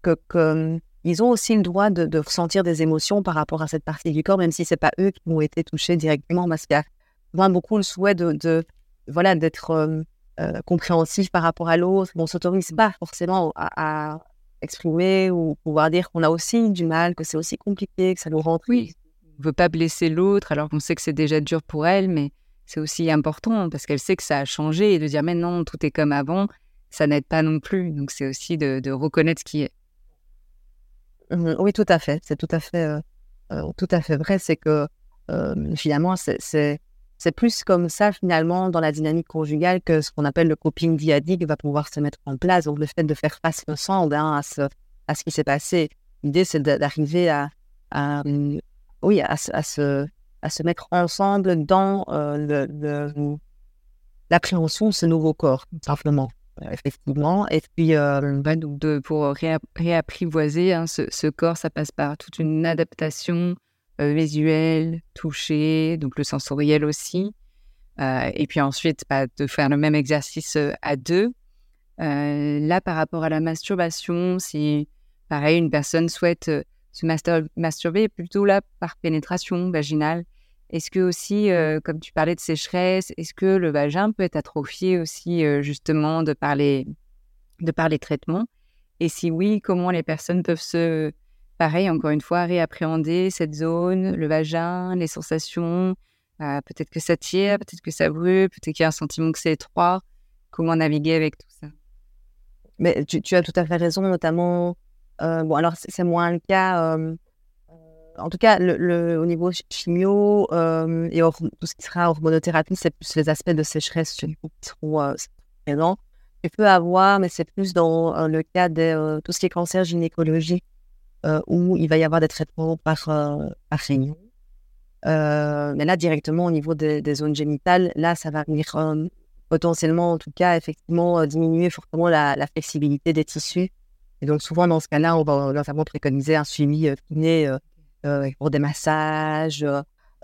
S2: que, ils ont aussi le droit de, de, ressentir des émotions par rapport à cette partie du corps, même si c'est pas eux qui ont été touchés directement, parce qu'il y a beaucoup le souhait de, voilà d'être euh, euh, compréhensif par rapport à l'autre. On s'autorise pas forcément à, exprimer ou pouvoir dire qu'on a aussi du mal, que c'est aussi compliqué, que ça nous rend
S1: Oui, on veut pas blesser l'autre alors qu'on sait que c'est déjà dur pour elle, mais c'est aussi important parce qu'elle sait que ça a changé et de dire mais non, tout est comme avant, ça n'aide pas non plus. Donc c'est aussi de, reconnaître ce qui est.
S2: Mmh oui, tout à fait. C'est tout à fait, euh, tout à fait vrai. C'est que finalement, c'est c'est plus comme ça, finalement, dans la dynamique conjugale que ce qu'on appelle le coping diadique va pouvoir se mettre en place. Donc, le fait de faire face ensemble hein, à, ce, à ce qui s'est passé. L'idée, c'est d'arriver à, oui, à, se, à se mettre ensemble dans euh, l'appréhension de ce nouveau corps, simplement. Effectivement. Et puis,
S1: euh, de, pour réapprivoiser hein, ce, corps, ça passe par toute une adaptation visuel, toucher, donc le sensoriel aussi. Euh, et puis ensuite, bah, de faire le même exercice euh, à deux. là, par rapport à la masturbation, si pareil, une personne souhaite se masturber plutôt là par pénétration vaginale, est-ce que aussi, comme tu parlais de sécheresse, est-ce que le vagin peut être atrophié aussi justement de par les, de par les traitements? Et si oui, comment les personnes peuvent se pareil, encore une fois, réappréhender cette zone, le vagin, les sensations. Euh, peut-être que ça tire, peut-être que ça brûle, peut-être qu'il y a un sentiment que c'est étroit. Comment naviguer avec tout ça?
S2: Mais tu, as tout à fait raison, notamment. Euh, bon, alors c'est moins le cas. Euh, en tout cas, le, au niveau chimio et tout ce qui sera hormonothérapie, c'est plus les aspects de sécheresse qui seront présents. Tu peux avoir, mais c'est plus dans le cas de tout ce qui est cancer gynécologique euh, où il va y avoir des traitements par, euh, par mais là, directement au niveau des, zones génitales, là, ça va venir potentiellement, en tout cas, effectivement, diminuer fortement la, flexibilité des tissus. Et donc, souvent, dans ce cas-là, on va notamment préconiser un suivi kiné pour des massages,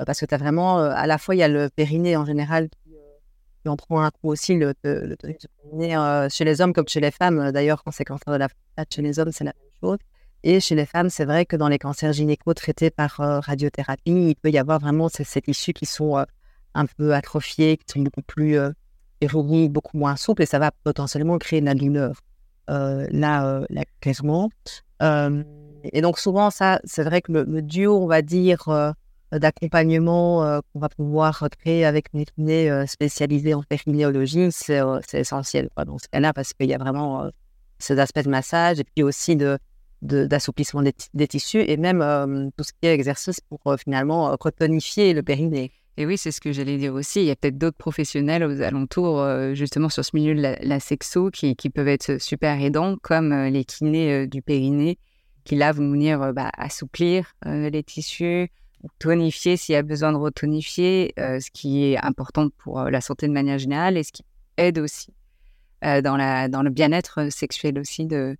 S2: parce que tu as vraiment, à la fois, il y a le périnée en général qui en prend un coup aussi, le, le, le chez les hommes comme chez les femmes. D'ailleurs, quand c'est cancer de la prostate chez les hommes, c'est la même chose. Et chez les femmes, c'est vrai que dans les cancers gynéco traités par radiothérapie, il peut y avoir vraiment ces, tissus qui sont un peu atrophiés, qui sont beaucoup plus euh, beaucoup moins souples, et ça va potentiellement créer une douleur. là, là, clairement. et donc, souvent, ça, c'est vrai que le, duo, on va dire, d'accompagnement qu'on va pouvoir créer avec une kiné spécialisée en périnéologie, c'est essentiel dans ce cas-là, parce qu'il y a vraiment ces aspects de massage et puis aussi de d'assouplissement des, tissus et même euh, tout ce qui est exercice pour euh, finalement retonifier euh, le périnée.
S1: Et oui, c'est ce que j'allais dire aussi. Il y a peut-être d'autres professionnels aux alentours, justement sur ce milieu de la, sexo, qui, qui, peuvent être super aidants, comme les kinés du périnée, qui là vont venir bah, assouplir les tissus, tonifier s'il y a besoin de retonifier, ce qui est important pour la santé de manière générale et ce qui aide aussi dans, la, dans le bien-être sexuel aussi de,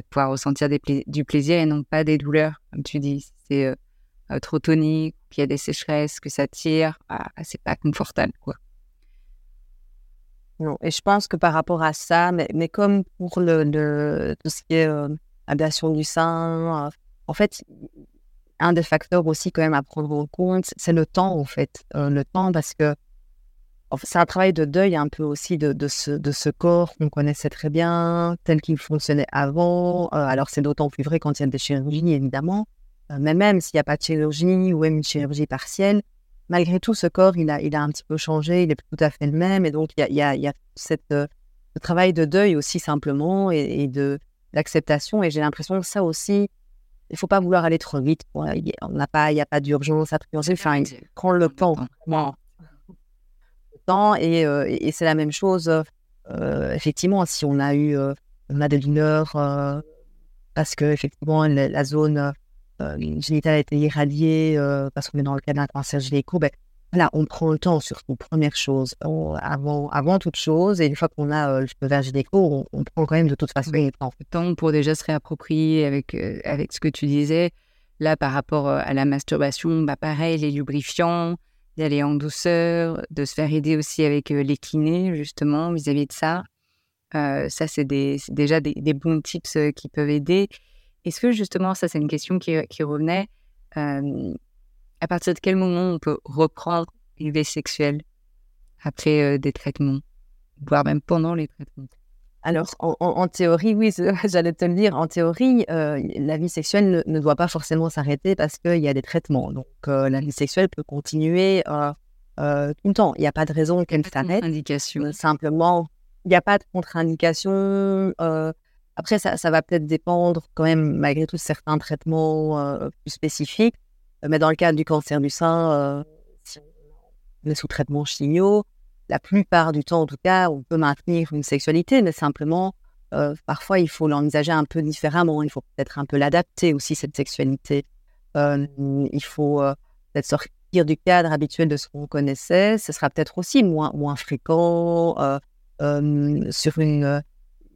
S1: de pouvoir ressentir du plaisir et non pas des douleurs, comme tu dis. C'est euh, euh, trop tonique, qu'il y a des sécheresses, que ça tire, ah, c'est pas confortable, quoi.
S2: Non, et je pense que par rapport à ça, mais, mais comme pour le, tout ce qui est euh, ablation du sein, en fait, un des facteurs aussi quand même à prendre en compte, c'est le temps, en fait. le temps, parce que c'est un travail de deuil un peu aussi de, de, ce, de ce corps qu'on connaissait très bien, tel qu'il fonctionnait avant. Euh, alors c'est d'autant plus vrai quand il y a des chirurgies, évidemment. Euh, mais même s'il n'y a pas de chirurgie ou même une chirurgie partielle, malgré tout, ce corps, il a, il a un petit peu changé, il est plus tout à fait le même. Et donc, il y a, il y a, il y a cette, euh, ce travail de deuil aussi simplement et, de l'acceptation. Et j'ai l'impression que ça aussi, il faut pas vouloir aller trop vite. Il n'y a pas d'urgence à prioriser. Enfin, prendre le temps. Euh, et, c'est la même chose, euh, effectivement, si on a eu on a des douleurs parce que effectivement la, zone génitale a été irradiée parce qu'on est dans le cas d'un cancer gynéco, ben, voilà, on prend le temps surtout, première chose, avant, avant toute chose, et une fois qu'on a le feu vert gynéco, on, prend quand même de toute façon
S1: le temps. pour déjà se réapproprier avec, avec ce que tu disais. Là, par rapport à la masturbation, bah pareil, les lubrifiants, d'aller en douceur, de se faire aider aussi avec les kinés, justement, vis-à-vis de ça. ça, c'est déjà des, bons tips qui peuvent aider. Est-ce que, justement, ça, c'est une question qui, revenait, à partir de quel moment on peut reprendre une vie sexuelle après des traitements, voire même pendant les traitements?
S2: Alors, en, théorie, oui, j'allais te le dire. En théorie, euh, la vie sexuelle ne, doit pas forcément s'arrêter parce qu'il y a des traitements. Donc, euh, la vie sexuelle peut continuer euh, tout le temps. Il n'y a pas de raison qu'elle s'arrête.
S1: Indication.
S2: simplement, il n'y a pas de contre-indication. après, ça, ça va peut-être dépendre quand même, malgré tout, certains traitements plus spécifiques. Mais dans le cas du cancer du sein, si on est sous traitement chimio, la plupart du temps, en tout cas, on peut maintenir une sexualité, mais simplement, euh, parfois, il faut l'envisager un peu différemment. Il faut peut-être un peu l'adapter aussi, cette sexualité. Euh, il faut euh, peut-être sortir du cadre habituel de ce qu'on connaissait. Ce sera peut-être aussi moins, moins fréquent, sur une,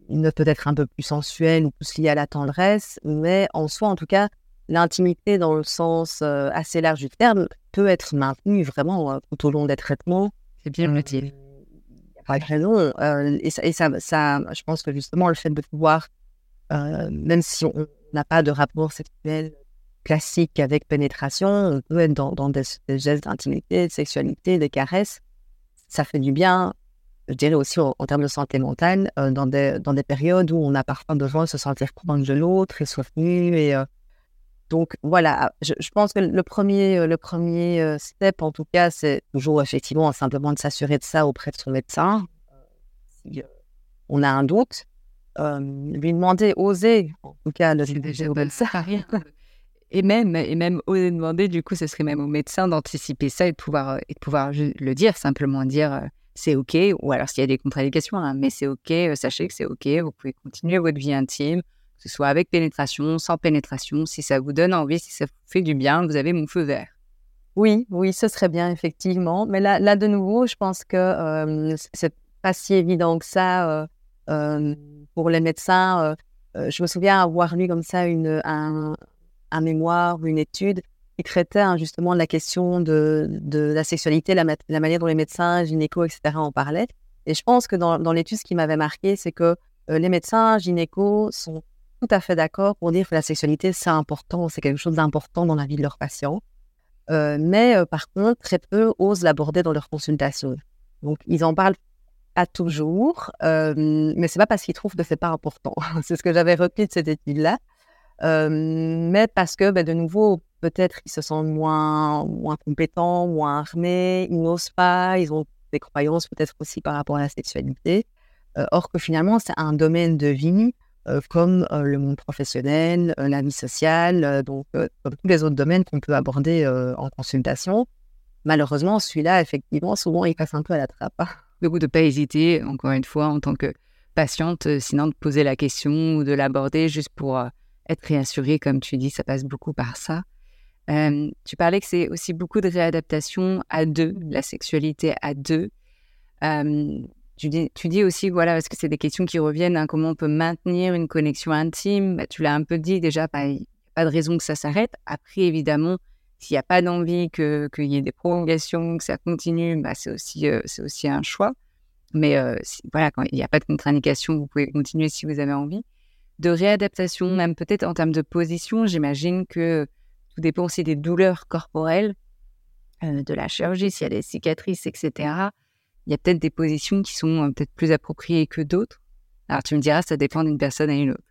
S2: une peut-être un peu plus sensuelle ou plus liée à la tendresse. Mais en soi, en tout cas, l'intimité dans le sens assez large du terme peut être maintenue vraiment tout au long des traitements
S1: c'est bien le dire.
S2: Pas de raison. et, ça, et ça, je pense que justement, le fait de pouvoir, euh, même si on n'a pas de rapport sexuel classique avec pénétration, on peut être dans, des, gestes d'intimité, de sexualité, des caresses. Ça fait du bien, je dirais aussi en, termes de santé mentale, euh, dans, des, dans des périodes où on a parfois besoin de se sentir proche de l'autre et soutenu et, euh, donc voilà, je, pense que le premier, euh, le premier euh, step, en tout cas, c'est toujours effectivement simplement de s'assurer de ça auprès de son médecin. Euh, si on a un doute, lui demander, oser, en tout cas, le
S1: déjà ça. Rien. Et même, et même oser demander, du coup, ce serait même au médecin d'anticiper ça et de pouvoir, et de pouvoir le dire, simplement dire c'est OK, ou alors s'il y a des contre-indications, hein, mais c'est OK, sachez que c'est OK, vous pouvez continuer votre vie intime, ce soit avec pénétration, sans pénétration, si ça vous donne envie, si ça vous fait du bien, vous avez mon feu vert.
S2: Oui, oui, ce serait bien, effectivement. Mais là, là de nouveau, je pense que euh, c'est pas si évident que ça euh, pour les médecins. je me souviens avoir lu comme ça une, un, un mémoire, une étude qui traitait hein, justement la question de, de la sexualité, la, la, manière dont les médecins, gynéco, etc. en parlaient. Et je pense que dans, dans l'étude, ce qui m'avait marqué, c'est que les médecins, gynéco sont tout à fait d'accord pour dire que la sexualité, c'est important, c'est quelque chose d'important dans la vie de leurs patients. Euh, mais euh, par contre, très peu osent l'aborder dans leurs consultations. Donc, ils en parlent pas toujours, euh, mais c'est pas parce qu'ils trouvent que c'est pas important. c'est ce que j'avais retenu de cette étude-là. Euh, mais parce que, ben, de nouveau, peut-être ils se sentent moins, moins compétents, moins armés, ils n'osent pas, ils ont des croyances peut-être aussi par rapport à la sexualité. or que finalement, c'est un domaine de vie comme le monde professionnel, la vie sociale, donc tous les autres domaines qu'on peut aborder en consultation. Malheureusement, celui-là, effectivement, souvent, il passe un peu à la trappe. Hein.
S1: Beaucoup de ne pas hésiter, encore une fois, en tant que patiente, sinon de poser la question ou de l'aborder juste pour être réassurée, comme tu dis, ça passe beaucoup par ça. tu parlais que c'est aussi beaucoup de réadaptation à deux, la sexualité à deux. Tu dis, aussi, voilà, parce que c'est des questions qui reviennent, hein, comment on peut maintenir une connexion intime. Bah, tu l'as un peu dit déjà, a pas de raison que ça s'arrête. Après, évidemment, s'il n'y a pas d'envie qu'il y ait des prolongations, que ça continue, bah, c'est aussi, euh, aussi un choix. Mais euh, voilà, quand il n'y a pas de contre-indication, vous pouvez continuer si vous avez envie. De réadaptation, même peut-être en termes de position, j'imagine que tout dépend aussi des douleurs corporelles, euh, de la chirurgie, s'il y a des cicatrices, etc il y a peut-être des positions qui sont euh, peut-être plus appropriées que d'autres. Alors tu me diras, ça dépend d'une personne à une autre.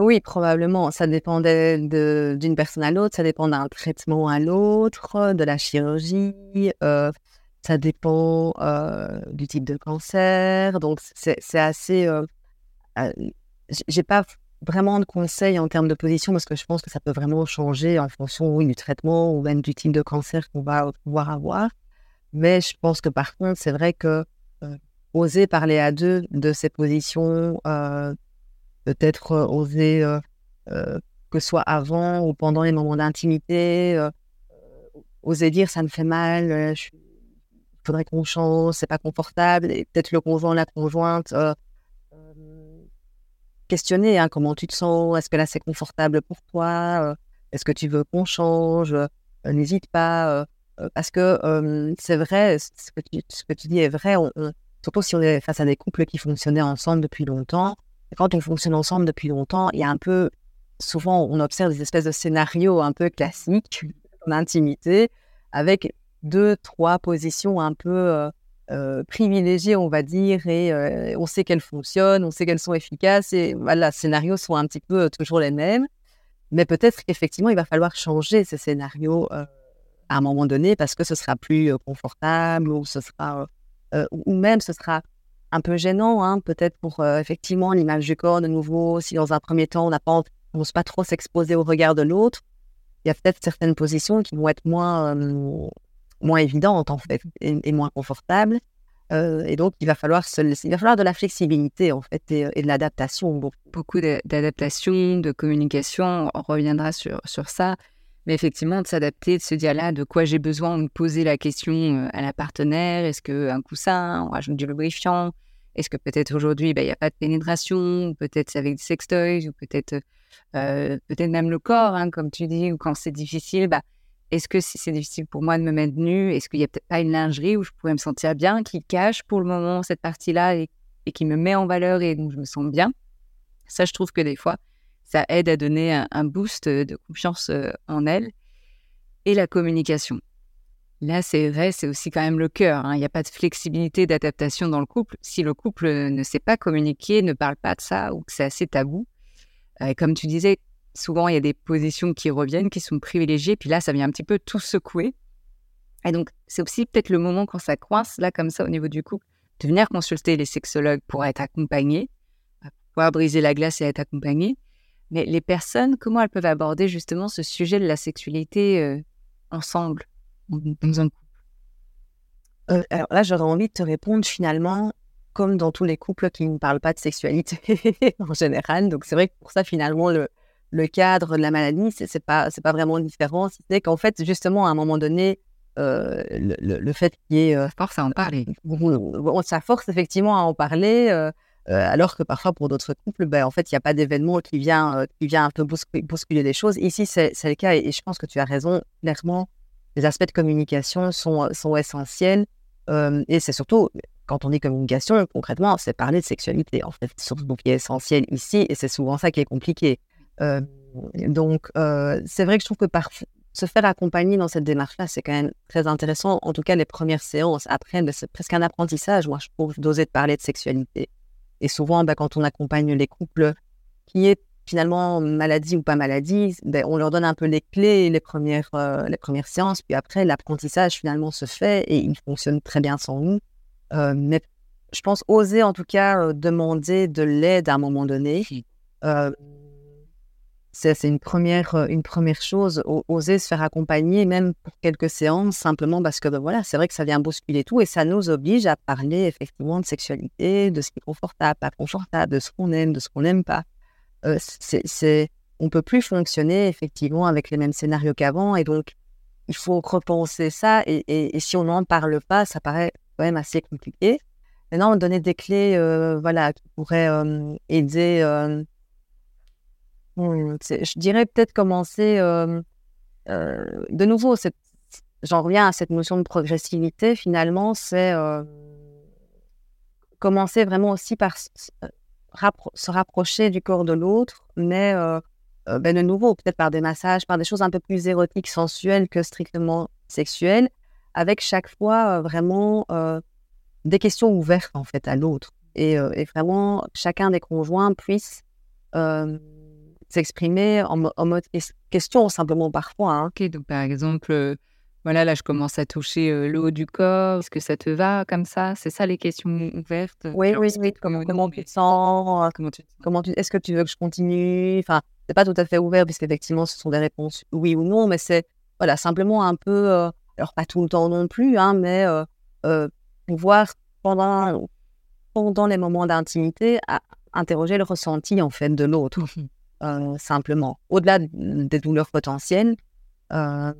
S2: Oui, probablement. Ça dépend d'une personne à l'autre, ça dépend d'un traitement à l'autre, de la chirurgie, euh, ça dépend euh, du type de cancer. Donc, c'est assez. J'ai pas vraiment de conseils en termes de position parce que je pense que ça peut vraiment changer en fonction oui, du traitement ou même du type de cancer qu'on va pouvoir avoir. Mais je pense que par contre, c'est vrai que euh, oser parler à deux de ces positions, euh, peut-être euh, oser que ce soit avant ou pendant les moments d'intimité, oser dire ça me fait mal, il faudrait qu'on change, c'est pas confortable, et peut-être le conjoint, la conjointe, questionner hein, comment tu te sens, est-ce que là c'est confortable pour toi, est-ce que tu veux qu'on change, n'hésite pas parce que c'est vrai, ce que, tu, dis est vrai, surtout si on est face à des couples qui fonctionnaient ensemble depuis longtemps. quand on fonctionne ensemble depuis longtemps, il y a un peu, souvent, on observe des espèces de scénarios un peu classiques en intimité, avec deux, trois positions un peu euh, privilégiées, on va dire, et on sait qu'elles fonctionnent, on sait qu'elles sont efficaces, et voilà, les scénarios sont un petit peu toujours les mêmes. Mais peut-être qu'effectivement, il va falloir changer ces scénarios à un moment donné parce que ce sera plus confortable ou ce sera ou même ce sera un peu gênant hein, peut-être pour effectivement l'image du corps de nouveau si dans un premier temps on n'a pas n'ose pas trop s'exposer au regard de l'autre il y a peut-être certaines positions qui vont être moins moins évidentes en fait et, moins confortables. Et donc il va falloir il va falloir de la flexibilité en fait et, de l'adaptation.
S1: Beaucoup d'adaptation de communication on reviendra sur sur ça mais effectivement, de s'adapter, de se dire là de quoi j'ai besoin, de poser la question euh, à la partenaire. Est-ce qu'un coussin, on rajoute du lubrifiant Est-ce que peut-être aujourd'hui, bah, il n'y a pas de pénétration Peut-être avec des sextoys ou peut-être euh, peut-être même le corps, hein, comme tu dis, ou quand c'est difficile, bah, est-ce que si c'est difficile pour moi de me mettre nue, est-ce qu'il n'y a peut-être pas une lingerie où je pourrais me sentir bien, qui cache pour le moment cette partie-là et, et qui me met en valeur et donc je me sens bien? Ça, je trouve que des fois, ça aide à donner un, boost de confiance en elle. Et la communication. Là, c'est vrai, c'est aussi quand même le cœur. Hein. Il n'y a pas de flexibilité d'adaptation dans le couple. Si le couple ne sait pas communiquer, ne parle pas de ça, ou que c'est assez tabou, comme tu disais, souvent il y a des positions qui reviennent, qui sont privilégiées, puis là, ça vient un petit peu tout secouer. Et donc, c'est aussi peut-être le moment quand ça coince, là, comme ça, au niveau du couple, de venir consulter les sexologues pour être accompagné, pour pouvoir briser la glace et être accompagné. Mais les personnes, comment elles peuvent aborder justement ce sujet de la sexualité euh, ensemble, dans un couple?
S2: Euh, Alors là, j'aurais envie de te répondre finalement, comme dans tous les couples qui ne parlent pas de sexualité en général. Donc c'est vrai que pour ça, finalement, le, le cadre de la maladie, c'est c'est pas, pas vraiment différent. C'est qu'en fait, justement, à un moment donné, euh, le, le- le fait qu'il y ait.
S1: Force à en parler.
S2: ça force effectivement à en parler, alors que parfois pour d'autres couples, ben, en fait, il n'y a pas d'événement qui vient, qui vient un peu bouscu- bousculer les choses. Ici, c'est le cas et, je pense que tu as raison. Clairement, les aspects de communication sont, essentiels. et c'est surtout, quand on dit communication, concrètement, c'est parler de sexualité, en fait, c'est surtout qui est essentiel ici et c'est souvent ça qui est compliqué. Donc, c'est vrai que je trouve que se faire accompagner dans cette démarche-là, c'est quand même très intéressant. En tout cas, les premières séances. Après, c'est presque un apprentissage, moi, je trouve, d'oser de parler de sexualité. Et souvent, ben, quand on accompagne les couples qui est finalement maladie ou pas maladie, ben, on leur donne un peu les clés, les premières, euh, les premières séances. Puis après, l'apprentissage finalement se fait et il fonctionne très bien sans nous. Euh, mais je pense oser en tout cas euh, demander de l'aide à un moment donné. C'est une première, euh, une première chose, oser se faire accompagner, même pour quelques séances, simplement parce que ben voilà, c'est vrai que ça vient bousculer tout et ça nous oblige à parler effectivement de sexualité, de ce qui est confortable, pas confortable, de ce qu'on aime, de ce qu'on n'aime pas. Euh, c'est, on peut plus fonctionner effectivement avec les mêmes scénarios qu'avant et donc il faut repenser ça et, et- et si on n'en parle pas, ça paraît quand même assez compliqué. Maintenant, donner des clés, euh, voilà, qui pourraient euh, aider. C'est- je dirais peut-être commencer euh, de nouveau. J'en reviens à cette notion de progressivité. Finalement, c'est commencer vraiment aussi par euh, se rapprocher du corps de l'autre, mais euh, ben, de nouveau, peut-être par des massages, par des choses un peu plus érotiques, sensuelles que strictement sexuelles, avec chaque fois vraiment des questions ouvertes en fait à l'autre. Et, vraiment, chacun des conjoints puisse s'exprimer en, mo- en mode ques- question simplement parfois. hein.
S1: Ok, donc par exemple, euh, voilà, là, je commence à toucher euh, le haut du corps. Est-ce que ça te va comme ça? C'est ça les questions ouvertes?
S2: Oui,
S1: Alors,
S2: oui, oui. Comment, tu te sens?
S1: Comment tu
S2: Comment tu, est-ce que tu veux que je continue? Enfin, c'est pas tout à fait ouvert puisqu'effectivement ce sont des réponses oui ou non, mais c'est voilà simplement un peu, euh, alors pas tout le temps non plus, hein, mais euh, pouvoir pendant pendant les moments d'intimité interroger le ressenti en fait de l'autre euh, simplement. Au-delà des douleurs potentielles, euh,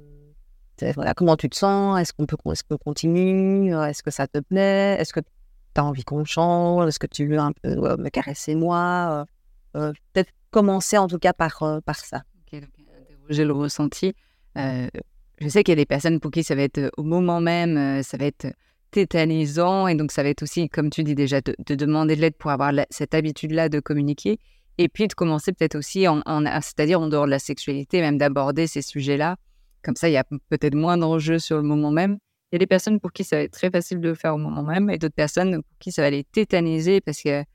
S2: voilà, comment tu te sens? Est-ce qu'on peut, qu'on continue? Euh, Est-ce que ça te plaît? Est-ce que tu as envie qu'on change? Est-ce que tu veux un peu me caresser moi? Peut-être commencer en tout cas par, par ça.
S1: Interroger le ressenti. Je sais qu'il y a des personnes pour qui ça va être au moment même, ça va être tétanisant. Et donc, ça va être aussi, comme tu dis déjà, de, de demander de l'aide pour avoir cette habitude-là de communiquer. Et puis de commencer peut-être aussi, en, en- c'est-à-dire en dehors de la sexualité, même d'aborder ces sujets-là. Comme ça, il y a peut-être moins d'enjeux sur le moment même. Il y a des personnes pour qui ça va être très facile de le faire au moment même et d'autres personnes pour qui ça va les tétaniser parce qu'elles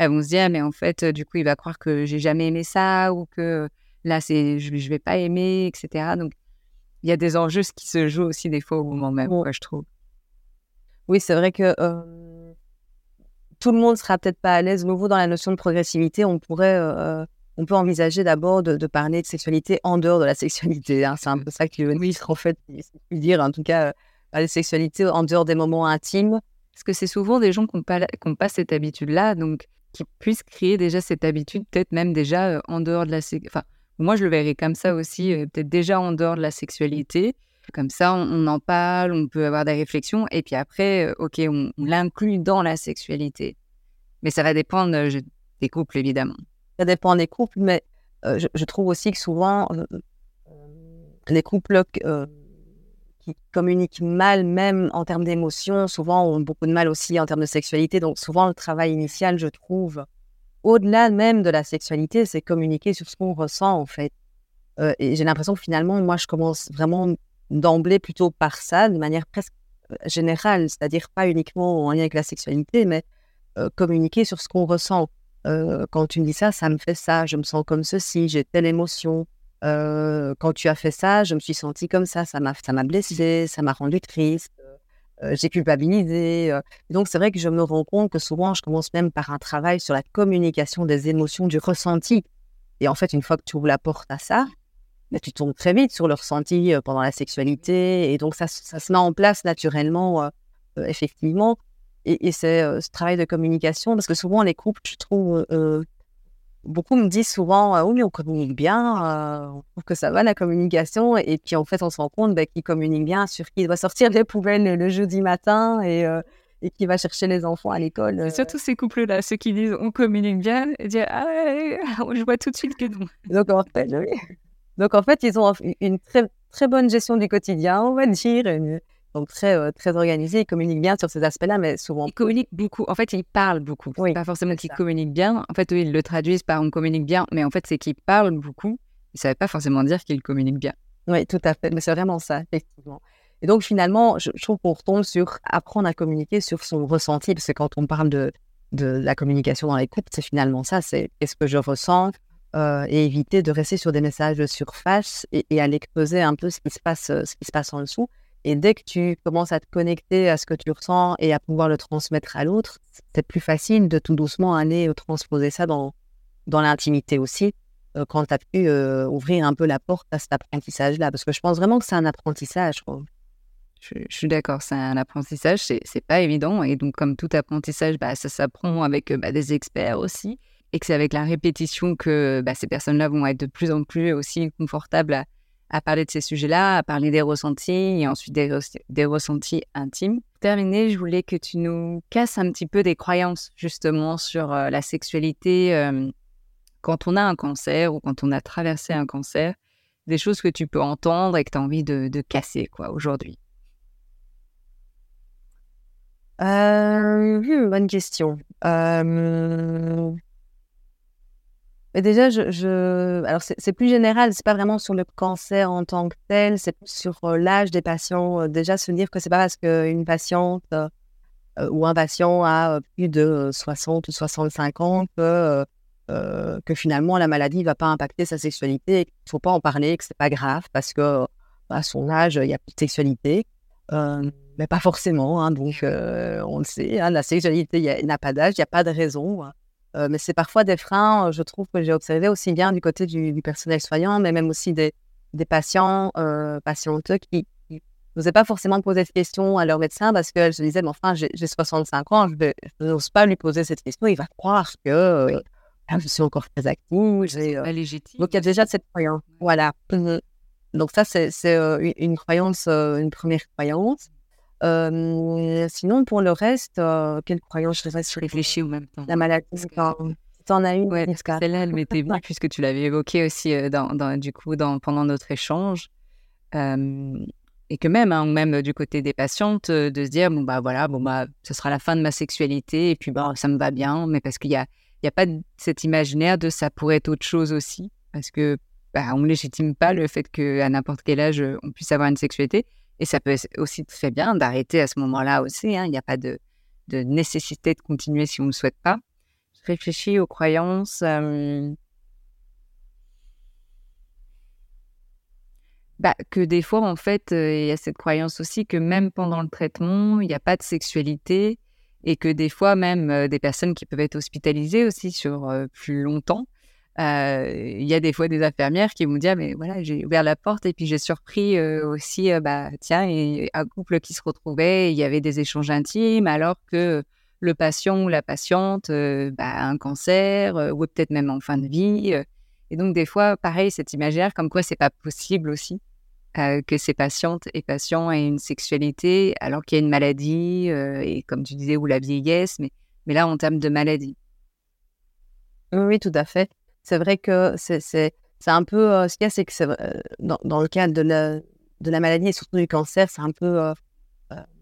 S1: vont se dire, Ah, mais en fait, euh, du coup, il va croire que j'ai jamais aimé ça ou que là, c'est, je, je vais pas aimer, etc. Donc, il y a des enjeux qui se jouent aussi des fois au moment même,
S2: Ouais.
S1: quoi, je trouve.
S2: Oui, c'est vrai que euh, tout le monde sera peut-être pas à l'aise. Nouveau dans la notion de progressivité, on pourrait, euh, on peut envisager d'abord de, parler de sexualité en dehors de la sexualité. hein. C'est un peu ça que le en fait, puis dire. En tout cas, euh, parler de sexualité en dehors des moments intimes.
S1: Parce que c'est souvent des gens qui n'ont pas, cette habitude-là, donc qui puissent créer déjà cette habitude, peut-être même déjà euh, en dehors de la sexualité. Enfin, moi, je le verrais comme ça aussi, peut-être déjà en dehors de la sexualité. Comme ça, on, en parle, on peut avoir des réflexions, et puis après, euh, OK, on, l'inclut dans la sexualité. Mais ça va dépendre euh, des couples, évidemment.
S2: Ça dépend des couples, mais euh, je, trouve aussi que souvent, euh, les couples qui communiquent mal, même en termes d'émotions, souvent ont beaucoup de mal aussi en termes de sexualité. Donc, souvent, le travail initial, je trouve, au-delà même de la sexualité, c'est communiquer sur ce qu'on ressent, en fait. Et j'ai l'impression que finalement, moi, je commence vraiment d'emblée plutôt par ça, de manière presque euh, générale, c'est-à-dire pas uniquement en lien avec la sexualité, mais euh, communiquer sur ce qu'on ressent. Euh, quand tu me dis ça, ça me fait ça, je me sens comme ceci, j'ai telle émotion. Quand tu as fait ça, je me suis sentie comme ça, ça m'a, ça m'a blessée, ça m'a rendue triste, j'ai culpabilisé. donc, c'est vrai que je me rends compte que souvent, je commence même par un travail sur la communication des émotions, du ressenti. Et en fait, une fois que tu ouvres la porte à ça, mais tu tombes très vite sur le ressenti euh, pendant la sexualité. Et donc, ça, ça se met en place naturellement, euh, euh, effectivement. Et, et c'est euh, ce travail de communication, parce que souvent, les couples, je trouve, euh, beaucoup me disent souvent, oui, mais on communique bien, on trouve que ça va la communication. Et puis en fait, on se rend compte bah, qu'ils communiquent bien sur qui doit sortir les poubelles le, jeudi matin et, et qui va chercher les enfants à l'école.
S1: Surtout ces couples-là, ceux qui disent on communique bien, et dire ah ouais, je vois tout de suite que non.
S2: Donc en fait, Donc en fait, ils ont une très très bonne gestion du quotidien, on va dire. donc très, très organisé, ils communiquent bien sur ces aspects-là, mais souvent.
S1: Ils communiquent beaucoup. En fait, ils parlent beaucoup. Oui, pas forcément qu'ils communiquent bien. En fait, ils le traduisent par on communique bien, mais en fait, c'est qu'ils parlent beaucoup. Ça ne veut pas forcément dire qu'ils communiquent bien.
S2: Oui, tout à fait. Mais c'est vraiment ça, effectivement. Et donc, finalement, je, trouve qu'on retombe sur apprendre à communiquer sur son ressenti, parce que quand on parle de, de la communication dans les couples, c'est finalement ça c'est qu'est-ce que je ressens, euh, et éviter de rester sur des messages de surface et, aller creuser un peu ce qui, se passe, euh, ce qui se passe en dessous. Et dès que tu commences à te connecter à ce que tu ressens et à pouvoir le transmettre à l'autre, c'est plus facile de tout doucement aller euh, transposer ça dans, dans l'intimité aussi, quand tu as pu ouvrir un peu la porte à cet apprentissage-là. Parce que je pense vraiment que c'est un apprentissage.
S1: Je, suis d'accord, c'est un apprentissage, c'est pas évident. Et donc, comme tout apprentissage, bah, ça s'apprend avec bah, des experts aussi et que c'est avec la répétition que bah, ces personnes-là vont être de plus en plus aussi confortables à, parler de ces sujets-là, à parler des ressentis et ensuite des, ressentis intimes. Pour terminer, je voulais que tu nous casses un petit peu des croyances justement sur euh, la sexualité euh, quand on a un cancer ou quand on a traversé un cancer, des choses que tu peux entendre et que tu as envie de, casser quoi aujourd'hui.
S2: Euh, bonne question. Euh, déjà, je, alors c'est plus général, c'est pas vraiment sur le cancer en tant que tel, c'est plus sur euh, l'âge des patients. Euh, déjà, se dire que c'est pas parce qu'une patiente euh, ou un patient a plus de 60 ou 65 ans que, que finalement la maladie va pas impacter sa sexualité, qu'il faut pas en parler, que c'est pas grave parce que à son âge, il y a plus de sexualité. mais pas forcément, hein, donc on le sait, hein, la sexualité n'a pas d'âge, il n'y a pas de raison. Hein. Euh, mais c'est parfois des freins, euh, je trouve, que j'ai observé aussi bien du côté du, personnel soignant, mais même aussi des, des patients, euh, patientes qui n'osaient pas forcément poser cette question à leur médecin parce qu'elles se disaient, mais enfin, j'ai 65 ans, je n'ose pas lui poser cette question, il va croire que ah, je suis encore très active.
S1: légitime.
S2: Donc, il y a déjà cette croyance. Voilà. Mmh Donc, ça, c'est une croyance, une première croyance sinon, pour le reste, quelle croyance
S1: je réfléchis réfléchis en même temps.
S2: La maladie, quand tu en as une,
S1: ouais, celle-là, elle m'était venue puisque tu l'avais évoqué aussi dans, dans, du coup, dans, pendant notre échange. et que même, hein, même du côté des patientes, de se dire, bon, bah voilà, bon, bah, ce sera la fin de ma sexualité et puis, bah, ça me va bien, mais parce qu'il n'y a, y a pas cet imaginaire de ça pourrait être autre chose aussi, parce que bah, on ne légitime pas le fait qu'à n'importe quel âge, on puisse avoir une sexualité. Et ça peut aussi très bien d'arrêter à ce moment-là aussi. Hein. Il n'y a pas de, nécessité de continuer si on ne souhaite pas. Je réfléchis aux croyances. Bah, que des fois, en fait, il y a cette croyance aussi que même pendant le traitement, il n'y a pas de sexualité et que des fois, même des personnes qui peuvent être hospitalisées aussi sur plus longtemps, il y a des fois des infirmières qui vont dire mais voilà j'ai ouvert la porte et puis j'ai surpris aussi bah tiens un couple qui se retrouvait il y avait des échanges intimes alors que le patient ou la patiente bah, a un cancer ou peut-être même en fin de vie et donc des fois pareil cet imaginaire comme quoi c'est pas possible aussi que ces patientes et patients aient une sexualité alors qu'il y a une maladie et comme tu disais ou la vieillesse mais mais là en termes de maladie.
S2: Oui, tout à fait c'est vrai que c'est un peu euh, ce qu'il y a, c'est que euh, dans, dans, le cadre de la, de la maladie et surtout du cancer, c'est un peu. Euh,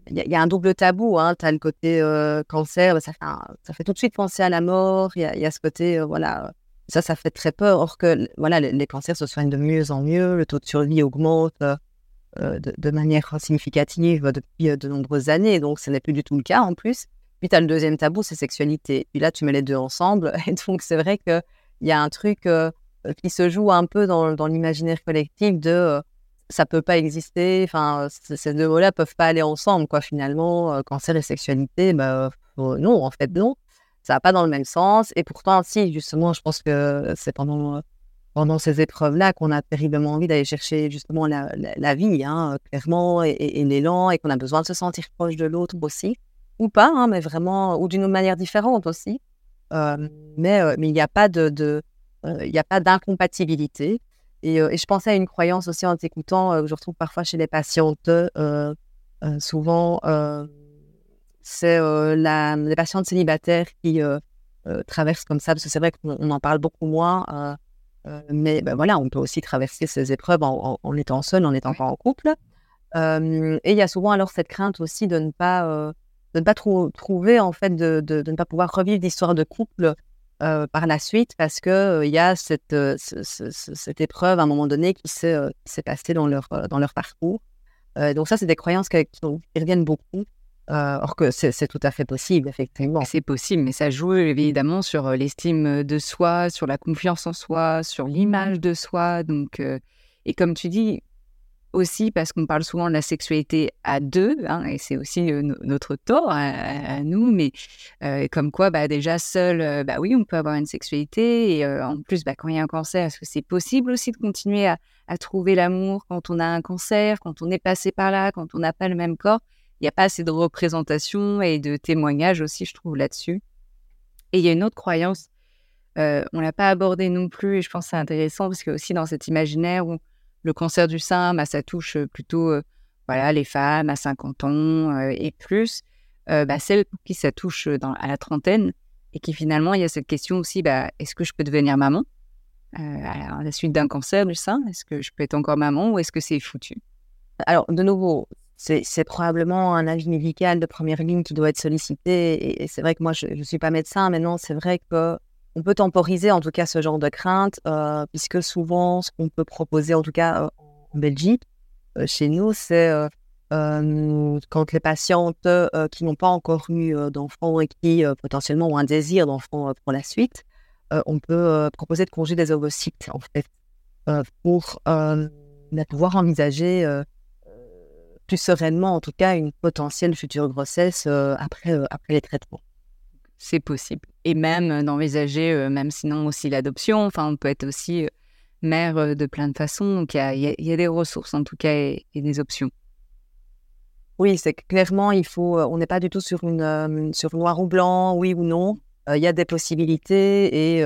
S2: il y, a un double tabou. Hein. Tu as le côté cancer, bah, ça, fait tout de suite penser à la mort. Il y, y a, ce côté, voilà, ça, ça fait très peur. Or que voilà, les, cancers se soignent de mieux en mieux, le taux de survie augmente de, de, manière significative depuis de nombreuses années. Donc, ce n'est plus du tout le cas en plus. Puis, tu as le deuxième tabou, c'est sexualité. Puis là, tu mets les deux ensemble. Et donc, c'est vrai que il y a un truc euh, euh, qui se joue un peu dans, l'imaginaire collectif de euh, ça peut pas exister. Enfin, ces deux mots-là peuvent pas aller ensemble, quoi. Finalement, cancer et sexualité, bah, non, en fait, non. Ça va pas dans le même sens. Et pourtant, si, justement, je pense que c'est pendant pendant ces épreuves-là qu'on a terriblement envie d'aller chercher justement la, la, vie, hein, clairement, et, et, l'élan, et qu'on a besoin de se sentir proche de l'autre aussi, ou pas, hein, mais vraiment, ou d'une manière différente aussi mais mais il n'y a pas de, de il n'y a pas d'incompatibilité. Et, et, je pensais à une croyance aussi en t'écoutant, que je retrouve parfois chez les patientes. souvent, c'est la, les patientes célibataires qui traversent comme ça, parce que c'est vrai qu'on en parle beaucoup moins. mais ben voilà, on peut aussi traverser ces épreuves en, étant seul, en étant pas en couple. et il y a souvent alors cette crainte aussi de ne pas de ne pas trouver, en fait, de, de, ne pas pouvoir revivre l'histoire de couple euh, par la suite parce qu'il euh, y a cette, euh, cette épreuve à un moment donné qui s'est passée dans leur, dans leur parcours. donc ça, c'est des croyances qui, reviennent beaucoup. or que c'est tout à fait possible, effectivement.
S1: C'est possible, mais ça joue évidemment sur l'estime de soi, sur la confiance en soi, sur l'image de soi. Donc, et comme tu dis, aussi parce qu'on parle souvent de la sexualité à deux, hein, et c'est aussi notre tort à, nous, mais comme quoi, bah, déjà seul, bah oui, on peut avoir une sexualité, et en plus, bah, quand il y a un cancer, est-ce que c'est possible aussi de continuer à, trouver l'amour quand on a un cancer, quand on est passé par là, quand on n'a pas le même corps? Il n'y a pas assez de représentation et de témoignages aussi, je trouve, là-dessus. Et il y a une autre croyance, on ne l'a pas abordée non plus, et je pense que c'est intéressant, parce que aussi dans cet imaginaire où le cancer du sein, bah, ça touche plutôt voilà, les femmes à 50 ans et plus. Bah, celles qui ça touche à la trentaine et qui finalement, il y a cette question aussi, bah, est-ce que je peux devenir maman à la suite d'un cancer du sein? Est-ce que je peux être encore maman ou est-ce que c'est foutu?
S2: Alors, de nouveau, c'est probablement un avis médical de première ligne qui doit être sollicité. Et, c'est vrai que moi, je ne suis pas médecin, mais non, c'est vrai que on peut temporiser en tout cas ce genre de crainte, euh, puisque souvent, ce qu'on peut proposer, en tout cas euh, en Belgique, euh, chez nous, c'est quand les patientes qui n'ont pas encore eu d'enfants et qui potentiellement ont un désir d'enfant pour la suite, on peut proposer de congé des ovocytes, en fait, pour pouvoir envisager plus sereinement, en tout cas, une potentielle future grossesse après, après les traitements
S1: c'est possible. Et même d'envisager, même sinon aussi l'adoption. Enfin, on peut être aussi mère de plein de façons. Donc, il y, a, des ressources en tout cas et, des options.
S2: Oui, c'est clairement, il faut. On n'est pas du tout sur une sur noir ou blanc, oui ou non. Il y a des possibilités et,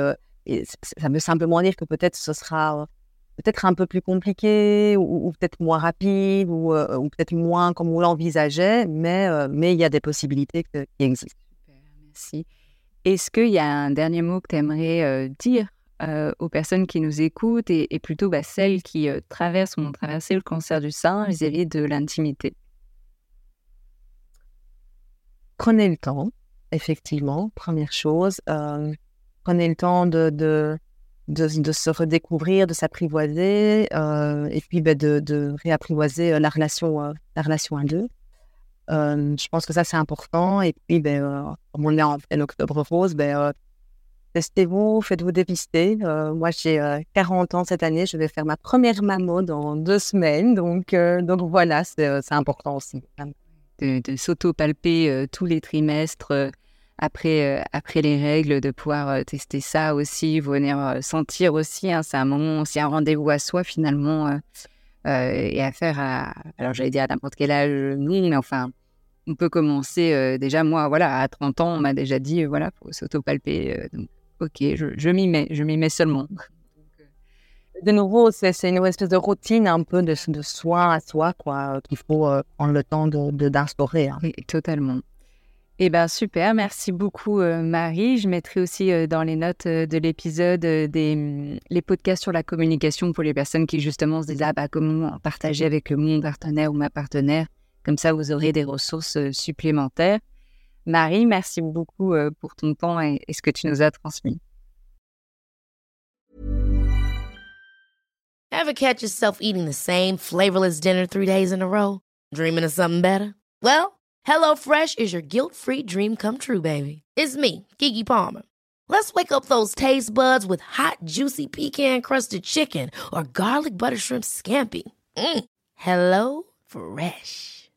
S2: ça veut simplement dire que peut-être ce sera peut-être un peu plus compliqué ou, peut-être moins rapide ou, peut-être moins comme on l'envisageait, mais mais il y a des possibilités qui existent.
S1: Est-ce qu'il y a un dernier mot que tu aimerais euh, dire euh, aux personnes qui nous écoutent et, plutôt bah, celles qui euh, traversent ou ont traversé le cancer du sein vis-à-vis de l'intimité?
S2: Prenez le temps, effectivement, première chose. prenez le temps de, se redécouvrir, de s'apprivoiser et puis bah, de, de, réapprivoiser la relation, la relation à deux je pense que ça, c'est important. Et puis, ben, euh, comme on est en, octobre rose, ben, euh, testez-vous, faites-vous dépister. Euh, moi, j'ai 40 ans cette année. Je vais faire ma première mammo dans deux semaines. Donc, donc voilà, c'est important aussi.
S1: De, de s'auto-palper tous les trimestres après, après les règles, de pouvoir tester ça aussi, venir sentir aussi. Hein, c'est un moment, c'est un rendez-vous à soi finalement. et à faire à, alors j'allais dire à n'importe quel âge, mais enfin, on peut commencer déjà, moi, voilà, à 30 ans, on m'a déjà dit, voilà, faut s'auto-palper. donc, ok, je, m'y mets, je m'y mets seulement.
S2: De nouveau, c'est une espèce de routine un peu de, de soin à soi, quoi, qu'il faut prendre le temps d'instaurer. De, hein.
S1: Oui, totalement. Eh bien, super. Merci beaucoup, Marie. Je mettrai aussi dans les notes de l'épisode des mmh, les podcasts sur la communication pour les personnes qui, justement, se disent Ah, bah, comment partager avec mon partenaire ou ma partenaire comme ça, vous aurez des ressources supplémentaires. Marie, merci beaucoup pour ton temps et, ce que tu nous as transmis.
S3: Ever catch yourself eating the same flavorless dinner three days in a row? Dreaming of something better? Well, HelloFresh is your guilt-free dream come true, baby. It's me, Kiki Palmer. Let's wake up those taste buds with hot, juicy pecan-crusted chicken or garlic butter shrimp scampi. Mm. Hello Fresh.